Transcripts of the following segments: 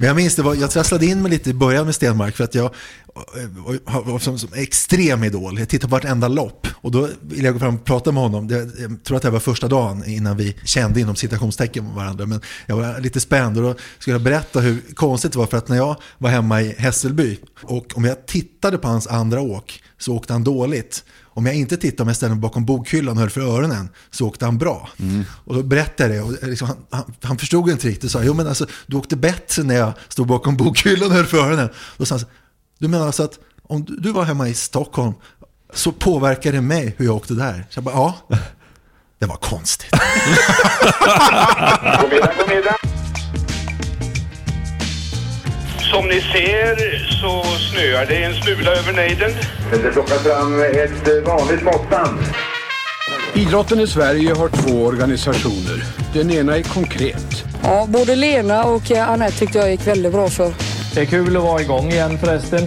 Men jag minns det var, jag trasslade in mig lite i början med Stenmark för att jag eh, var som, som extrem idol. Jag tittade på vartenda lopp och då ville jag gå fram och prata med honom. Det, jag tror att det var första dagen innan vi kände inom citationstecken varandra. Men jag var lite spänd och då skulle jag berätta hur konstigt det var för att när jag var hemma i Hässelby och om jag tittade på hans andra åk så åkte han dåligt. Om jag inte tittade, om jag ställde mig bakom bokhyllan och höll för öronen, så åkte han bra. Mm. Och då berättade jag det och liksom, han, han, han, förstod inte riktigt. sa, jo men alltså, du åkte bättre när jag stod bakom bokhyllan och höll för öronen. Då sa han, du menar alltså att om du var hemma i Stockholm så påverkade det mig hur jag åkte där? Så jag bara, ja. Det var konstigt. god middag, god middag. Som ni ser så snöar det en smula över nejden. Det plockas fram ett vanligt måttband. Idrotten i Sverige har två organisationer. Den ena är konkret. Ja, både Lena och Anette tyckte jag gick väldigt bra för. Det är kul att vara igång igen förresten.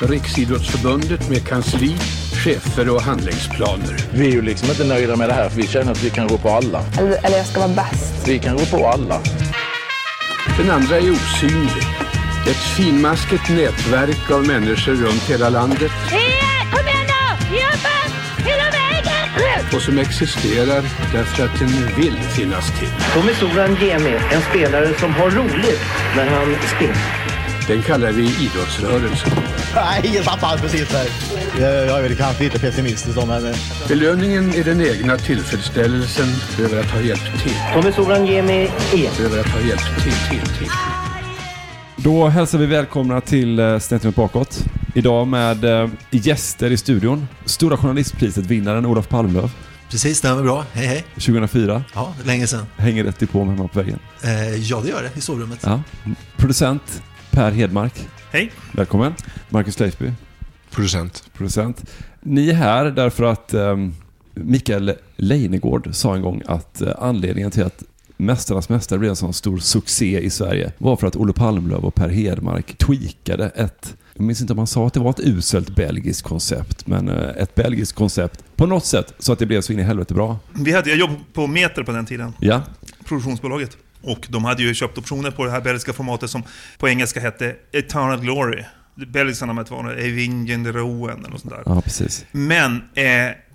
Riksidrottsförbundet med kansli, chefer och handlingsplaner. Vi är ju liksom inte nöjda med det här för vi känner att vi kan gå på alla. Eller, eller jag ska vara bäst. Vi kan gå på alla. Den andra är osynlig. Ett finmaskigt nätverk av människor runt hela landet. Hej, kom igen nu! Jobba! Hela vägen! Och som existerar därför att den vill finnas till. Tommy Soran Gemi, en spelare som har roligt när han spelar. Den kallar vi idrottsrörelsen. Nej, jag satt allt precis där. Jag är väl kanske lite pessimistisk då, men... Belöningen är den egna tillfredsställelsen över att ha hjälpt till. Tommy Soran Gemi E. Över att ha hjälpt till, till, till. Då hälsar vi välkomna till Snett bakåt. Idag med äh, gäster i studion. Stora journalistpriset-vinnaren Olof Palmlöf. Precis, det var bra. Hej hej. 2004. Ja, länge sedan. Hänger rätt i på med hemma på väggen. Eh, ja, det gör det. I sovrummet. Ja. Producent Per Hedmark. Hej. Välkommen. Marcus Leifby. Producent. Producent. Ni är här därför att eh, Mikael Leinegård sa en gång att eh, anledningen till att Mästarnas Mästare blev en sån stor succé i Sverige var för att Olle Palmlöv och Per Hedmark tweakade ett jag minns inte om han sa att det var ett uselt belgiskt koncept, men eh, ett belgiskt koncept på något sätt så att det blev så in i helvete bra. Vi hade, jag jobbade på Meter på den tiden. Ja. Produktionsbolaget. Och de hade ju köpt optioner på det här belgiska formatet som på engelska hette Eternal Glory. Det belgiska namnet var Evingen Roen eller något sånt där. Ja, precis. Men eh,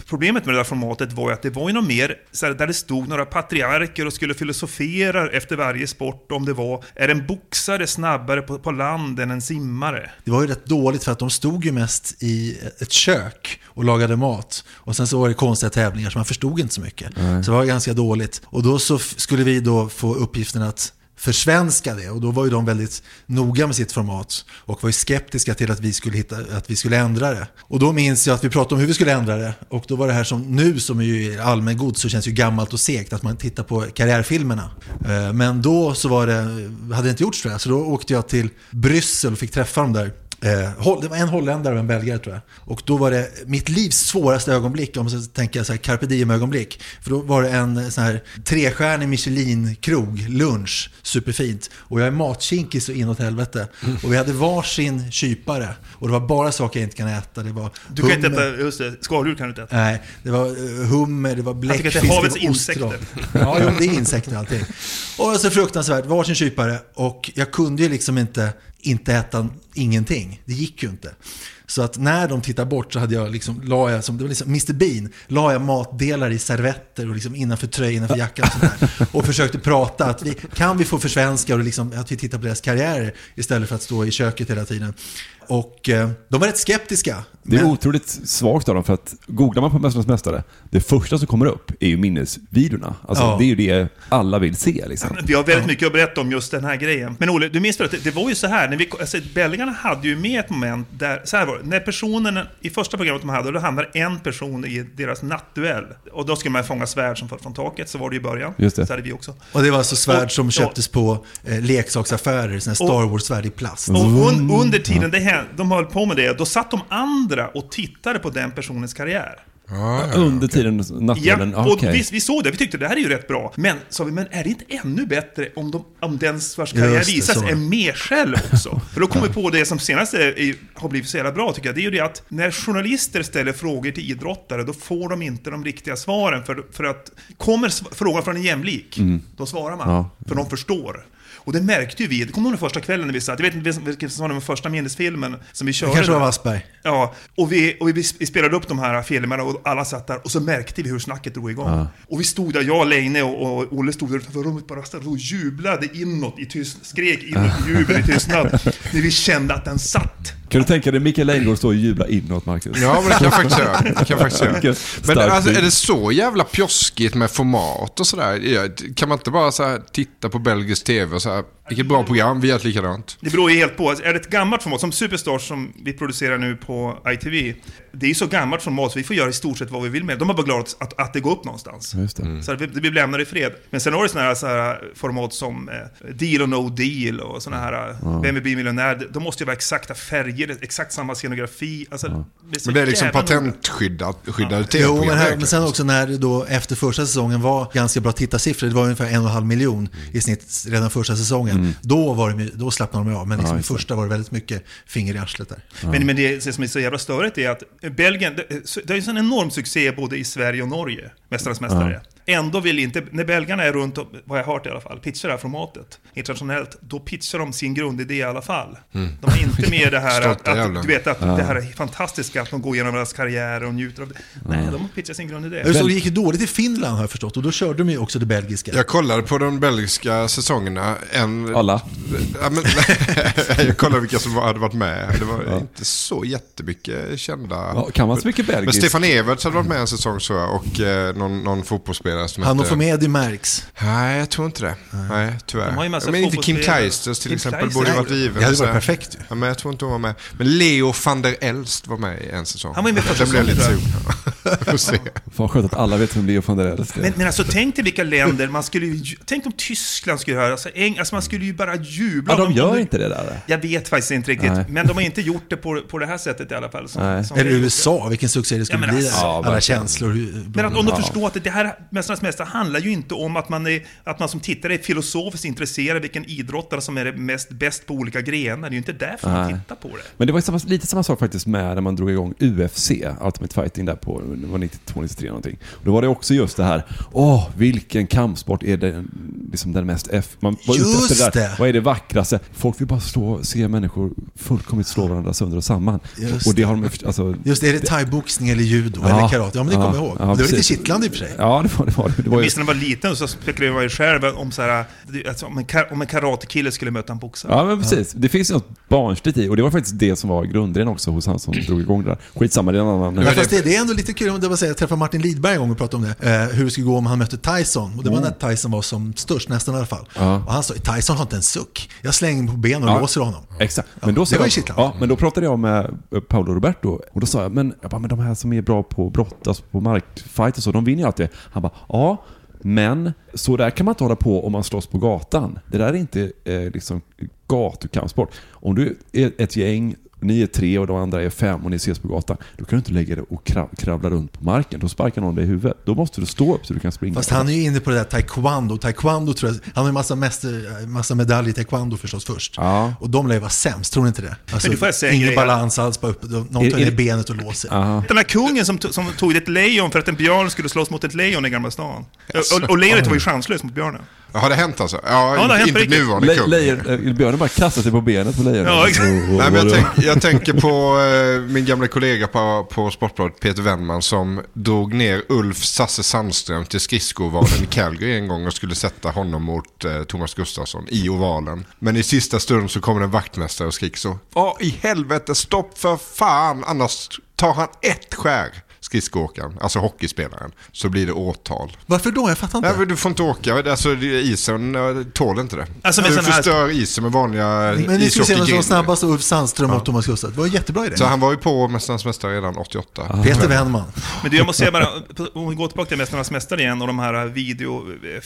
problemet med det där formatet var ju att det var ju något mer så här, där det stod några patriarker och skulle filosofera efter varje sport om det var, är en boxare snabbare på, på land än en simmare? Det var ju rätt dåligt för att de stod ju mest i ett kök och lagade mat. Och sen så var det konstiga tävlingar så man förstod inte så mycket. Nej. Så det var ganska dåligt. Och då så skulle vi då få uppgiften att försvenska det och då var ju de väldigt noga med sitt format och var ju skeptiska till att vi skulle, hitta, att vi skulle ändra det. Och då minns jag att vi pratade om hur vi skulle ändra det och då var det här som nu som är ju allmängods så känns ju gammalt och segt att man tittar på karriärfilmerna. Eh, men då så var det, hade det inte gjorts tror jag, så då åkte jag till Bryssel och fick träffa dem där. Eh, det var en holländare och en belgare tror jag. Och då var det mitt livs svåraste ögonblick, om man tänka så här carpe diem ögonblick. För då var det en eh, sån här trestjärnig Michelin-krog, lunch, superfint. Och jag är matkinkig så inåt helvete. Och vi hade varsin kypare. Och det var bara saker jag inte kan äta. Det var Du kan inte hummer. äta, just det, skaldjur kan du inte äta. Nej, det var eh, hummer, det var bläckfisk, det havets var ostron. insekter. Ja, jo, det är insekter allting. Och så fruktansvärt, varsin kypare. Och jag kunde ju liksom inte, inte äta ingenting. Det gick ju inte. Så att när de tittar bort så hade jag liksom, la jag som, det var liksom Mr Bean, la jag matdelar i servetter och liksom innanför tröjan, innanför jackan och sånt där. Och försökte prata att vi, kan vi få försvenskar och liksom, att vi tittar på deras karriärer istället för att stå i köket hela tiden. Och eh, de var rätt skeptiska. Det är men- otroligt svagt av dem för att googlar man på Mästarnas Mästare, det första som kommer upp är ju minnesvideorna. Alltså Ja. det är ju det alla vill se liksom. Vi har väldigt mycket att berätta om just den här grejen. Men Olle, du minns väl att det, det var ju så här, när vi, alltså, belgarna hade ju med ett moment där, så här var det, när personen, i första programmet de hade, då hamnade en person i deras nattduell. Och då skulle man fånga svärd som föll från taket, så var det i början. Just det. Så hade vi också. Och det var alltså svärd Och- som köptes på eh, leksaksaffärer, sådana Star Wars-svärd i plast. Och un, under tiden det de höll på med det, då satt de andra och tittade på den personens karriär. Under tiden nattduellen, Ja, och vi, vi såg det, vi tyckte det här är ju rätt bra. Men sa vi, men är det inte ännu bättre om, de, om den vars karriär visas är med själv också? För då kommer vi på det som senast är, har blivit så jävla bra tycker jag. Det är ju det att när journalister ställer frågor till idrottare, då får de inte de riktiga svaren. För, för att kommer frågan från en jämlik, Mm. då svarar man. Ja. För de förstår. Och det märkte ju vi, det kommer den första kvällen när vi satt, jag vet inte vilken som var den första minnesfilmen som vi körde. kanske var. Wassberg. Ja, och, vi, och vi, vi spelade upp de här filmerna och alla satt där och så märkte vi hur snacket drog igång. Ja. Och vi stod där, jag, Leine och, och Olle stod där utanför rummet bara stod och jublade inåt i tystnad, skrek inåt i jubel i tystnad. när vi kände att den satt. Kan du tänka dig Mikael Leijnegård stå och jubla inåt, Marcus? Ja, men det kan jag faktiskt göra. Det kan faktiskt göra. Men alltså, är det så jävla pjoskigt med format och sådär? Kan man inte bara så titta på belgisk tv och så här, vilket bra program, vi gör ett likadant. Det beror ju helt på. Är det ett gammalt format, som Superstars som vi producerar nu på ITV, det är ju så gammalt format så vi får göra i stort sett vad vi vill med det. De är bara glada att, att det går upp någonstans. Just det. Så att vi, vi lämnar i fred. Men sen har du sådana här, så här format som eh, Deal or No Deal och sådana här, Ja. Vem vill bli miljonär? De måste ju vara exakta färger, exakt samma scenografi. Alltså, så Men det är liksom noga. patentskyddade skyddade Jo, men, här, men sen också när det då efter första säsongen var ganska bra tittarsiffror, det var ungefär en och en halv miljon i snitt redan första säsongen. Då, var de, ju- då slappnade de av, men liksom Ja, det. första var det väldigt mycket finger i arslet där. Men, men det som är så jävla störigt är att Belgien, det, det är ju en enorm succé både i Sverige och Norge, Mästarnas Mästare. Ändå vill inte, när belgarna är runt, och, vad jag har hört i alla fall, pitchar det här formatet internationellt, då pitchar de sin grundidé i alla fall. Mm. De är inte med det här att, att, du vet att Ja. det här är fantastiska, att de går igenom deras karriärer och njuter av det. Nej, de pitchar sin grundidé. Såg det gick dåligt i Finland har jag förstått och då körde de ju också det belgiska. Jag kollade på de belgiska säsongerna. En... Alla? Ja, men, jag kollade vilka som hade varit med. Det var inte så jättemycket kända. Ja, kan man så mycket Men belgiskt? Stefan Everts hade varit med en säsong så och eh, någon, någon fotbollsspelare som Han och. Fomedi märks. Nej, jag tror inte det. Nej, tyvärr. De har ju massa men inte Kim. Kleisters till Kim exempel borde Nej, varit given. det hade varit perfekt. Ja, men jag tror inte hon var med. Men Leo van der Elst var med i en säsong. Han var ju med första Den blev lite säsongen, sugen. Fan skönt att alla vet vem Leo van der Elst är. Men, men alltså tänk dig vilka länder, man skulle ju, tänk om Tyskland skulle göra alltså, Eng, alltså man skulle ju bara jubla. Ja, de gör om- inte det där. Jag vet faktiskt inte riktigt, Nej. men de har inte gjort det på, på det här sättet i alla fall. Som, Nej. som Eller USA, vilken succé det skulle Ja, men bli alltså, Alla känslor. Men att, om de Ja. förstår att det här Mästarnas Mästare handlar ju inte om att man, är, att man som tittare är filosofiskt intresserad av vilken idrottare som är det mest bäst på olika grenar. Det är ju inte därför man Nej. tittar på det. Men det var samma, lite samma sak faktiskt med när man drog igång UFC, Ultimate Fighting där på, det var 92, 93 någonting. Och då var det också just det här, åh, vilken kampsport är det, liksom den mest F... Man var ute Just efter det där, vad är det vackraste? Folk vill bara slå, se människor fullkomligt slå varandra sönder och samman. Just och det har de, alltså, Just det, är det thaiboxning eller judo Ja, eller karate? Ja, men det ja, kommer jag ihåg. ja, det var lite precis. kittlande i och för sig. Ja, det var det var det. var ju, Visst när man var liten så spekulerade man ju själv om, så här, alltså, om, en, ka- om en karatekille skulle möta en boxare. Ja, men precis. Det finns ju något barnsligt i och det var faktiskt det som var grundidén också hos han som drog igång det där. Skitsamma, det är en annan... Ja, fast det, det är ändå lite kul om det var säga, jag träffade Martin Lidberg en gång och pratade om det. Eh, hur det skulle gå om han mötte Tyson. Och det var Mm. när Tyson var som störst, nästan i alla fall. Ja. Och han sa, Tyson har inte en suck. Jag slänger mig på ben och Ja. låser honom. Exakt. Men då, det var ju jag, kittlande. ja, men då pratade jag med eh, Paolo Roberto och då sa jag, men, jag bara, men de här som är bra på brott, alltså på markfight och så, de vinner ju alltid. Han bara, ja, men så där kan man inte hålla på om man slåss på gatan. Det där är inte eh, liksom gatukampsport. Om du är ett gäng, ni är tre och de andra är fem och ni ses på gatan, då kan du inte lägga dig och krav, kravla runt på marken. Då sparkar någon dig i huvudet. Då måste du stå upp så du kan springa. Fast han är ju inne på det där taekwondo. Taekwondo tror jag, han har ju massa, mäster, massa medaljer i taekwondo förstås först. Ja. Och de lär ju vara sämst, tror ni inte det? Alltså, Men du får jag säga en ingen grej. balans alls, bara upp, någon tar ner benet och låser. Ja. Den här kungen som, to- som tog ett lejon för att en björn skulle slåss mot ett lejon i Gamla stan. Och, och lejonet var ju chanslös mot björnen. Ja, Har det hänt alltså? Ja, Ja, det har hänt inte riktigt. nuvarande Le, kung. lejon, eh, björnen bara kastar sig på benet på lejonet. Ja, exakt. Och- och- Nej, men jag, och- tänk, jag tänker på eh, min gamla kollega på, på Sportbladet, Peter Wennman, som drog ner Ulf Sasse Sandström till skridskoovalen i Calgary en gång och skulle sätta honom mot eh, Thomas Gustafsson i ovalen. Men i sista stund så kommer en vaktmästare och skriker så. Vad i helvete, stopp för fan, annars tar han ett skär. Skridskoåkaren, alltså hockeyspelaren, så blir det åtal. Varför då? Jag fattar inte. Nej, men du får inte åka, alltså isen eh, tål inte det. Alltså, du sån här- förstör isen med vanliga men ni skulle se vem som var snabbast, Ulf Sandström och Thomas Gustaf. Det var en jättebra idé. Så han var ju på Mästarnas Mästare redan 88. Peter Wennman. Men du, jag måste säga bara, om vi går tillbaka till Mästarnas Mästare igen och de här video,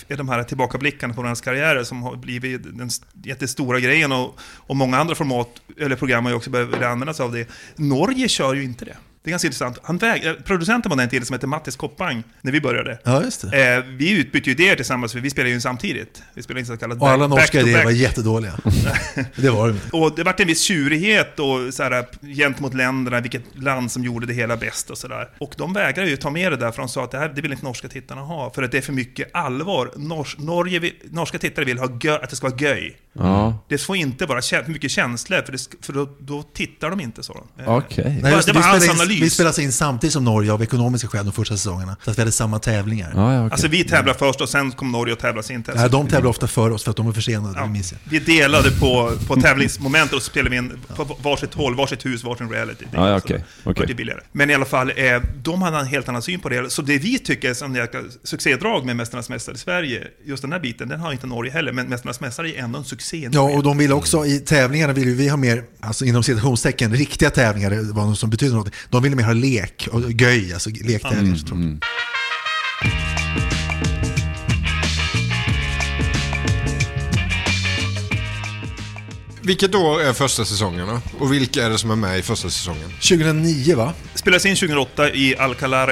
de här tillbakablickarna på deras karriärer som har blivit den jättestora grejen och, och många andra format, eller program har ju också börjat använda sig av det. Norge kör ju inte det. Det är ganska intressant. Han väg, eh, producenten var den tiden som hette Mattis Koppang, när vi började. Ja, just det. Eh, vi utbytte ju idéer tillsammans, för vi spelade ju samtidigt. Vi spelade in så kallat Och alla back- norska back idéer var jättedåliga. det var de. Och det vart en viss tjurighet och så här, gentemot länderna, vilket land som gjorde det hela bäst och sådär. Och de vägrade ju ta med det där, för de sa att det här det vill inte norska tittarna ha, för att det är för mycket allvar. Nors, Norge, norska tittare vill ha gö, att det ska vara göj. Ja. Det får inte vara kä- för mycket känslor, för, det, för då, då tittar de inte så. Eh, Okej. Det Nej, just det var vi, hans in, analys. vi spelade in samtidigt som Norge av ekonomiska skäl de första säsongerna. Så att vi hade samma tävlingar. Ja, ja, okej. Alltså vi tävlar först och sen kom Norge och tävlade sin test. Nej, de tävlade ofta före oss för att de var försenade, det minns jag. Vi delade på, på tävlingsmomentet och så spelade vi in på varsitt håll, varsitt hus, varsin reality. Det Ja, ja, är okej. vart det billigare. Men i alla fall, eh, de hade en helt annan syn på det. Så det vi tycker är som succédrag med Mästarnas Mästare i Sverige, just den här biten, den har inte Norge heller. Men Mästarnas Mästare är ändå en succé i Ja, och de vill också, i tävlingarna vill vi ha mer, alltså inom citationstecken, riktiga tävlingar, var något som betyder något. De ville mer ha lek och göj, alltså lektävlingar. så tror jag. Vilket år är första säsongen då? Och vilka är det som är med i första säsongen? 2009 va? Spelades in 2008 i Alcalá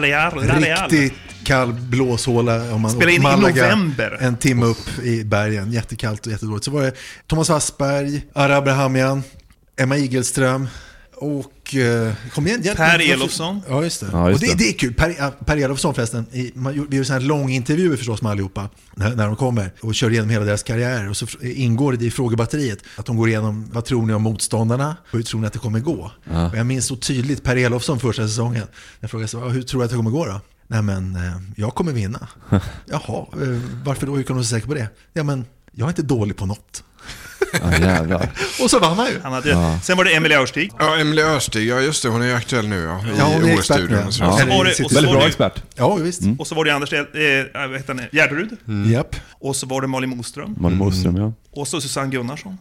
Real. Riktigt kall blåshåla. Om man Spelade in i november. En timme upp i bergen, jättekallt och jättedåligt. Så var det Thomas Wassberg, Ara Abrahamian, Emma Igelström och... eh, kom igen, hjälp Per. Elofsson. Ja, just det. Ja, just och det, det. det är kul. Per, per Elofsson förresten, i, man, vi gjorde sådana här långintervjuer förstås med allihopa när, när de kommer och kör igenom hela deras karriär. Och så ingår det i frågebatteriet att de går igenom vad tror ni om motståndarna och hur tror ni att det kommer gå? Ja. Och jag minns så tydligt Per Elofsson första säsongen. Jag frågade så, "Ja, hur tror du att det kommer gå då? Nej men, eh, jag kommer vinna. Jaha, eh, varför då? Hur kan du vara så säker på det? Ja men, jag är inte dålig på något. Ja. Och så vann han ju. Han hade, Ja. Sen var det Emelie Örstig. Ja, Emelie Örstig, ja just det, hon är ju aktuell nu ja. I Ja, hon är expert OS-studion. nu. Ja. Var det- och Väldigt var bra det- expert. Ja, visst. Och så var det Anders, eh, vad heter han, Gärderud. Japp, Och så var det Malin Moström. Malin Moström, ja. Och så Susanne Gunnarsson.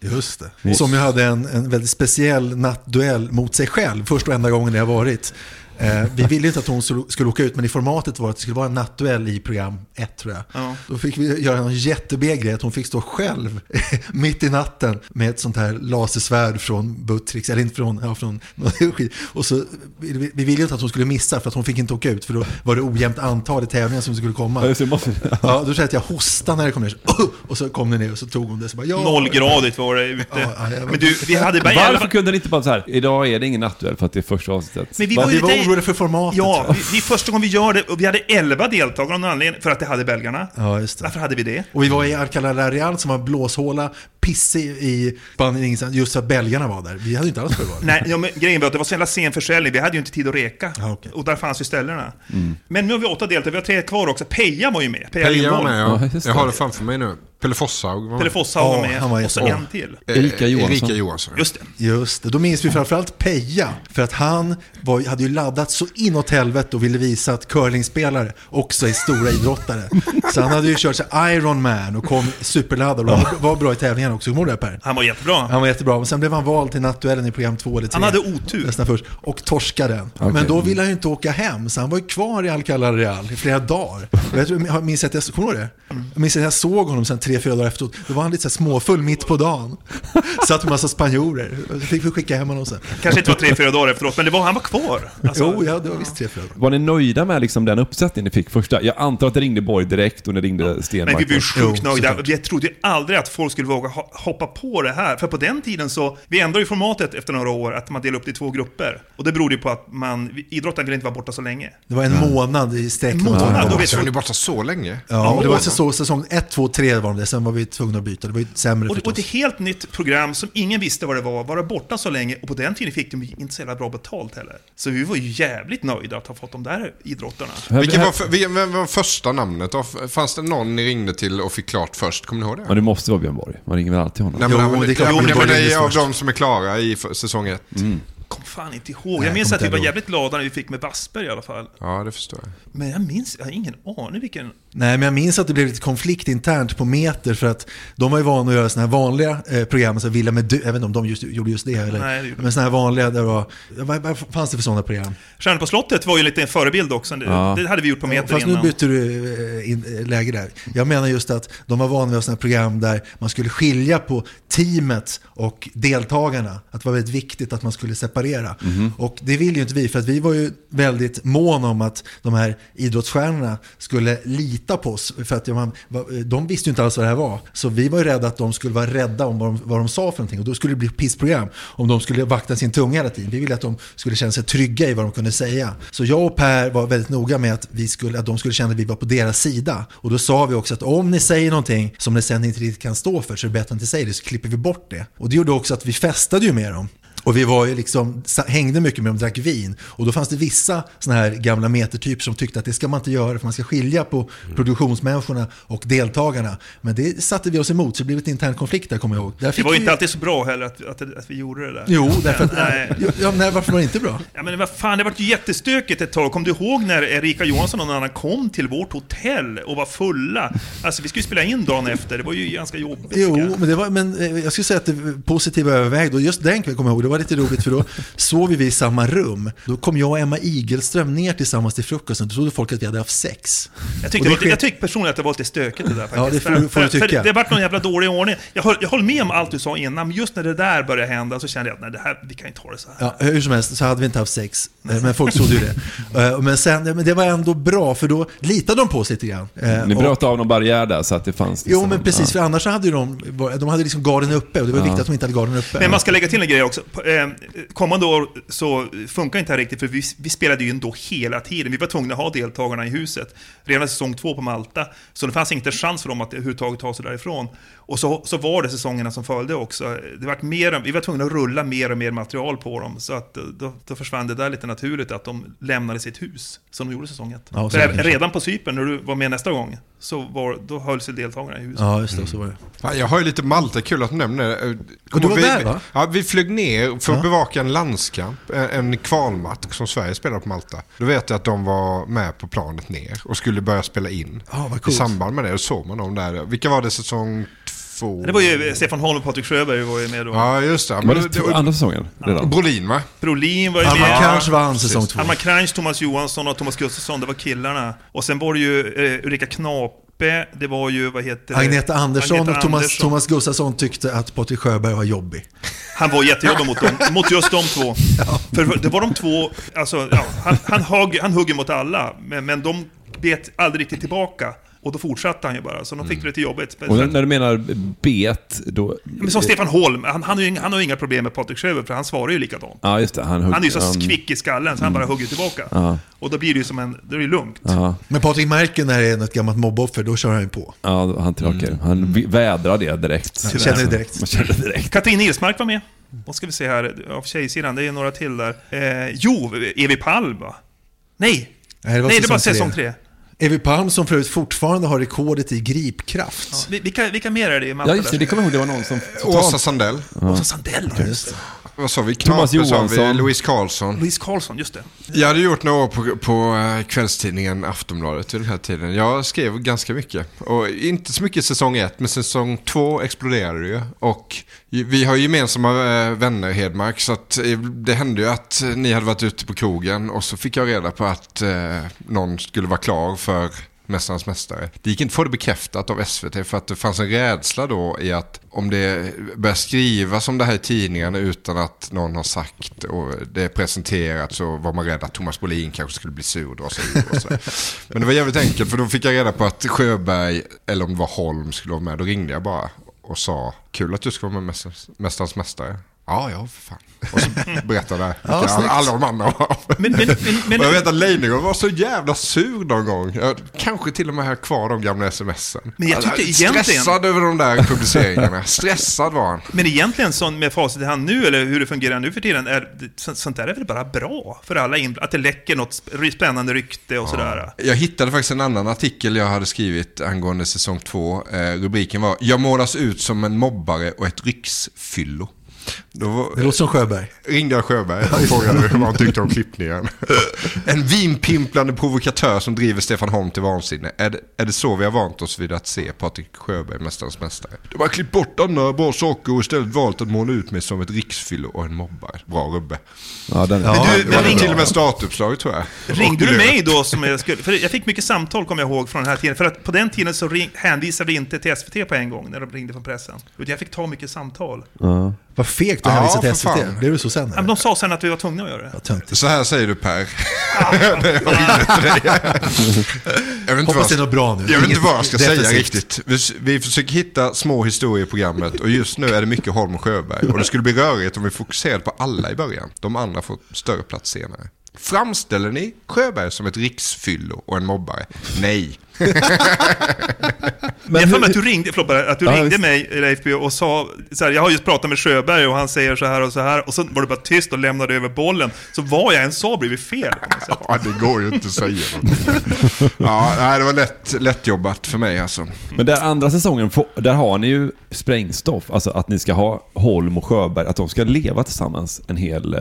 just det. Som ju hade en, en väldigt speciell nattduell mot sig själv, första och enda gången det har varit. Eh, vi ville inte att hon skulle åka ut, men i formatet var att det skulle vara en nattduell i program 1 tror jag. Ja. Då fick vi göra en jättebeg grej, att hon fick stå själv mitt i natten med ett sånt här lasersvärd från Buttricks, eller inte från, ja, från och så, vi, vi ville inte att hon skulle missa för att hon fick inte åka ut, för då var det ojämnt antal i tävlingen som skulle komma. Ja, då kände jag att jag hostade när det kom ner. Och så kom det ner och så tog hon det. Så bara, ja. Nollgradigt var det ute. Ja, ja, Men du, vi hade bara Varför kunde ni inte bara så här, idag är det ingen nattduell för att det är första avsnittet? Men vi ju var lite, gjorde det för formatet. Ja, vi, vi, första gången vi gör det, och vi hade 11 deltagare av någon anledning, för att det hade belgarna. Ja, just det. Varför hade vi det? Och vi var i Alcalá Real som var en blåshåla, pissig i Spanien, just för att belgarna var där. Vi hade inte alls vara Nej, ja, men grejen var att det var så jävla sen försäljning, vi hade ju inte tid att reka. Ja, okej. Och där fanns ju ställena. Mm. Men nu har vi åtta deltagare, vi har tre kvar också. Peja var ju med. Peja, Peja var med, Ja, Jag det. har det framför mig nu. Pelle Fosshaug var med. Pelle Fosshaug var Ja, med. han var och så en till. Eh, Erika Johansson. Erika Johansson. Just det. Just det, då minns vi framförallt Peja. För att han var, hade ju laddat så inåt helvete och ville visa att curlingspelare också är stora idrottare. Så han hade ju kört här Iron Man och kom superladdad och var, var bra i tävlingen också. Kommer du det Per? Han var jättebra. Han var jättebra, men sen blev han vald till Nattduellen i program två eller tre. Han hade otur. Nästan först, och torskade den. Okej. Men då ville han ju inte åka hem, så han var ju kvar i Alcalá Real i flera dagar. Jag, tror, jag minns att jag, kommer du det? Jag minns att jag såg honom sen tre, fyra dagar efteråt. Då var han lite så här småfull mitt på dagen. Satt med massa spanjorer. Så fick vi skicka hem honom sen. Kanske inte var tre, fyra dagar efteråt, men det var, han var kvar. Alltså, jo, ja, det var visst tre, fyra dagar. Var ni nöjda med liksom den uppsättning ni fick första? Jag antar att det ringde Borg direkt och ni ringde Stenmark. Men vi Jo, sjukt nöjda. Vi trodde ju aldrig att folk skulle våga ho- hoppa på det här. För på den tiden så, vi ändrade ju formatet efter några år, att man delade upp det i två grupper. Och det berodde ju på att man, idrotten ville inte vara borta så länge. Det var en månad i sträck. En månad, Ja, då vet var du. ni borta så länge? Ja, och det var Ja. säsong, säsong 1, 2, 3 var de det. Sen var vi tvungna att byta. Det var ju sämre Och, och förstås. ett helt nytt program som ingen visste vad det var, vara borta så länge. Och på den tiden fick de inte så jävla bra betalt heller. Så vi var ju jävligt nöjda att ha fått de där idrottarna. Vilket var, för, vem var första namnet? då? Fanns det någon ni ringde till och fick klart först? Kommer ni ihåg det? Ja, det måste vara Björn Borg. Man ringer väl alltid honom. Nej, men, Jo, men, det man men, börjar det är av de som är klara i säsong ett. Kom fan inte ihåg. Nej, Jag minns att vi var jävligt glada när vi fick med Wassberg i alla fall. Ja, det förstår jag. Men jag minns, jag har ingen aning vilken... Nej, men jag minns att det blev lite konflikt internt på Meter för att de var ju vana att göra sådana här vanliga eh, program, så Villa med du, jag vet inte om de just, gjorde just det eller, Nej, det gjorde men sådana här vanliga, där var, vad, vad fanns det för sådana program? Stjärnor på slottet var ju lite en förebild också. Det, Ja. det hade vi gjort på Meter Fast nu innan. bytte du eh, in, eh, läge där. Jag menar just att de var vana vid sådana här program där man skulle skilja på teamet och deltagarna. Att det var väldigt viktigt att man skulle separera. Och det vill ju inte vi, för att vi var ju väldigt måna om att de här idrottsstjärnorna skulle lita på oss. För att man, de visste ju inte alls vad det här var. Så vi var ju rädda att de skulle vara rädda om vad de, vad de sa för någonting. Och då skulle det bli pissprogram om de skulle vakta sin tunga hela tiden. Vi ville att de skulle känna sig trygga i vad de kunde säga. Så jag och Per var väldigt noga med att, vi skulle, att de skulle känna att vi var på deras sida. Och då sa vi också att om ni säger någonting som ni sen inte riktigt kan stå för så är det bättre att inte säger det, så klipper vi bort det. Och det gjorde också att vi festade ju med dem. Och vi var ju liksom, hängde mycket med dem, drack vin. Och då fanns det vissa sådana här gamla metertyper som tyckte att det ska man inte göra för man ska skilja på produktionsmänniskorna och deltagarna. Men det satte vi oss emot så det blev ett intern konflikt där kommer jag ihåg. Det var ju inte alltid så bra heller att, att, att vi gjorde det där. Jo, därför att... Nej. Ja, nej, varför var det inte bra? Ja men vad fan, det var ju jättestökigt ett tag. Kom du ihåg när Erika Johansson och någon annan kom till vårt hotell och var fulla? Alltså vi skulle spela in dagen efter, det var ju ganska jobbigt. Jo, men, det var, men eh, jag skulle säga att det positiva övervägde. Och just den kvällen kommer jag ihåg, var lite roligt för då sov vi i samma rum. Då kom jag och Emma Igelström ner tillsammans till frukosten. Då trodde folk att vi hade haft sex. Jag tyckte, det det sker- jag tyckte personligen att det var lite stökigt det där faktiskt. Ja, det får får du för, för, tycka. för det vart någon jävla dålig ordning. Jag höll, jag höll med om allt du sa innan, men just när det där började hända så kände jag att nej, det här, vi kan inte ha det så här. Ja, hur som helst så hade vi inte haft sex, eh, men folk trodde ju det. Eh, Men, sen, men det var ändå bra, för då litade de på oss lite grann. Eh, Ni bröt av någon barriär där så att det fanns... Jo, liksom- men precis, ja. för annars hade ju de, de hade liksom garden uppe och det var Ja. viktigt att de inte hade garden uppe. Men man ska lägga till en grej också. Eh, kommande år så funkar inte det här riktigt, för vi, vi spelade ju ändå hela tiden. Vi var tvungna att ha deltagarna i huset. Redan säsong två på Malta. Så det fanns inte chans för dem att överhuvudtaget ta sig därifrån. Och så, så var det säsongerna som följde också. Det var mer, vi var tvungna att rulla mer och mer material på dem. Så att eh, då, då försvann det där lite naturligt att de lämnade sitt hus, som de gjorde säsong ett. Ja, redan på Cypern, när du var med nästa gång, så var, då höll sig deltagarna i huset. Ja, just det, så var det. Ja, Jag har ju lite Malta, kul att du nämner det. Eh, du var vi, där, va? Ja, vi flög ner för att Ja. bevaka en landskamp, en, en kvalmatch som Sverige spelade på Malta. Då vet jag att de var med på planet ner och skulle börja spela in. Ja, vad I coolt. samband med det, såg man dem där. Vilka var det säsong två? Det var ju Stefan Holm och Patrik Sjöberg var ju med då. Ja, just det. Var Men det det, det, andra säsongen redan? Brolin va? Brolin var ju med. Kranch vann säsong två. Alma Kranch, Thomas Johansson och Thomas Gustafsson, det var killarna. Och sen var det ju eh, Ulrika Knape, det var ju, vad heter det? Agneta Andersson Agneta och Thomas, Andersson. Thomas Gustafsson tyckte att Patrik Sjöberg var jobbig. Han var jättejobbig mot dem, mot just de två. För det var de två, alltså, ja, han, han, hög, han hugger mot alla, men, men de bet aldrig riktigt tillbaka. Och då fortsatte han ju bara, så de fick det lite jobbigt. Och när, du menar bet, då... Men som Stefan Holm, han, han, har ju, inga- han har ju inga problem med Patrik Sjöberg, för han svarar ju likadant. Ja, just det. Han, hugg- Han är ju så han- kvick i skallen, så han bara hugger tillbaka. Ja. Och då blir det ju som en, då är det lugnt. Ja, Men Patrik märker när det är ett gammalt mobboffer, då kör han ju på. ja han tillbaka. Han vi- vädrar det direkt. Man känner det direkt. Man känner det direkt. Katrin Ilsmark var med. Vad ska vi se här, av tjejsidan, det är några till där. Eh, jo, Evi Palm va? Nej! Nej, det var Nej, det var säsong säsong tre. Evi Palm som förut fortfarande har rekordet i gripkraft. Ja, vi- vilka, vilka mer är det i Malta? Ja, just det. Det kommer jag ihåg. Det var någon som... Åsa Sandell. Åsa Sandell, just det. Vad sa vi? Thomas sa vi, Johansson. Louise Karlsson. Louise Karlsson, just det. Jag hade gjort några år på, på eh, kvällstidningen Aftonbladet vid den här tiden. Jag skrev ganska mycket. Och inte så mycket i säsong ett, men säsong två exploderade ju. Och vi har ju gemensamma eh, vänner, Hedmark, så att eh, det hände ju att ni hade varit ute på krogen och så fick jag reda på att eh, någon skulle vara klar för Mästarnas Mästare. Det gick inte att få det bekräftat av SVT för att det fanns en rädsla då i att om det börjar skrivas om det här i tidningarna utan att någon har sagt och det är presenterat så var man rädd att Thomas Bolin kanske skulle bli sur och dra sig ur. Men det var jävligt enkelt för då fick jag reda på att Sjöberg, eller om det var Holm, skulle vara med. Då ringde jag bara och sa kul att du ska vara med Mästarnas Mästare. Ja, ja, för fan. Och så berättade Ja, snyggt. alla de andra var. Men, men, men, men, och jag vet att Leijnegård var så jävla sur någon gång. Jag kanske till och med har kvar de gamla smsen. Men jag tycker Alltså, egentligen- Stressad över de där publiceringarna. Stressad var han. men egentligen, sån med facit i hand nu, eller hur det fungerar nu för tiden, är, så- sånt där är väl bara bra för alla inblandade? Att det läcker något sp- spännande rykte och sådär. Jag hittade faktiskt en annan artikel jag hade skrivit angående säsong två. Eh, rubriken var “Jag målas ut som en mobbare och ett riksfyllo”. Då Det låter som Sjöberg. ringde jag Sjöberg och frågade vad han tyckte om klippningen. En vinpimplande provokatör som driver Stefan Holm till vansinne. Är det, är det så vi har vant oss vid att se Patrik Sjöberg, Mästarnas Mästare? De har klippt bort andra bra saker och istället valt att måla ut mig som ett riksfyllo och en mobbare. Bra rubbe. Ja, den, Ja, du, Det var till och med startuppslaget tror jag. Ringde du mig då som jag skulle... För jag fick mycket samtal, kommer jag ihåg, från den här tiden. För att på den tiden så ring, hänvisade vi inte till SVT på en gång, när de ringde från pressen. Utan jag fick ta mycket samtal. ja. Vad fegt att hänvisa till SVT. fan. Blev du så sen? De sa sen att vi var tvungna att göra det. Töntigt. Så här säger du Per. Jag. Jag vet inte Hoppas vad- det är något bra nu. Jag vet inte vad jag ska säga defensivt. riktigt. Vi, vi försöker hitta små historier i programmet och just nu är det mycket Holm och Sjöberg. Och det skulle bli rörigt om vi fokuserade på alla i början. De andra får större plats senare. Framställer ni Sjöberg som ett riksfyllo och en mobbare? Nej. Men jag får mig att du ringde, förlåt, att du Ja, ringde visst. mig, Leif B, och sa så här, jag har just pratat med Sjöberg och han säger så här och så här, och så var du bara tyst och lämnade över bollen. Så vad jag än sa blev det fel. Ja, det går ju inte att säga. Ja, nej, det var lätt, lätt jobbat för mig alltså. Men där andra säsongen, där har ni ju sprängstoff. Alltså att ni ska ha Holm och Sjöberg, att de ska leva tillsammans en hel eh,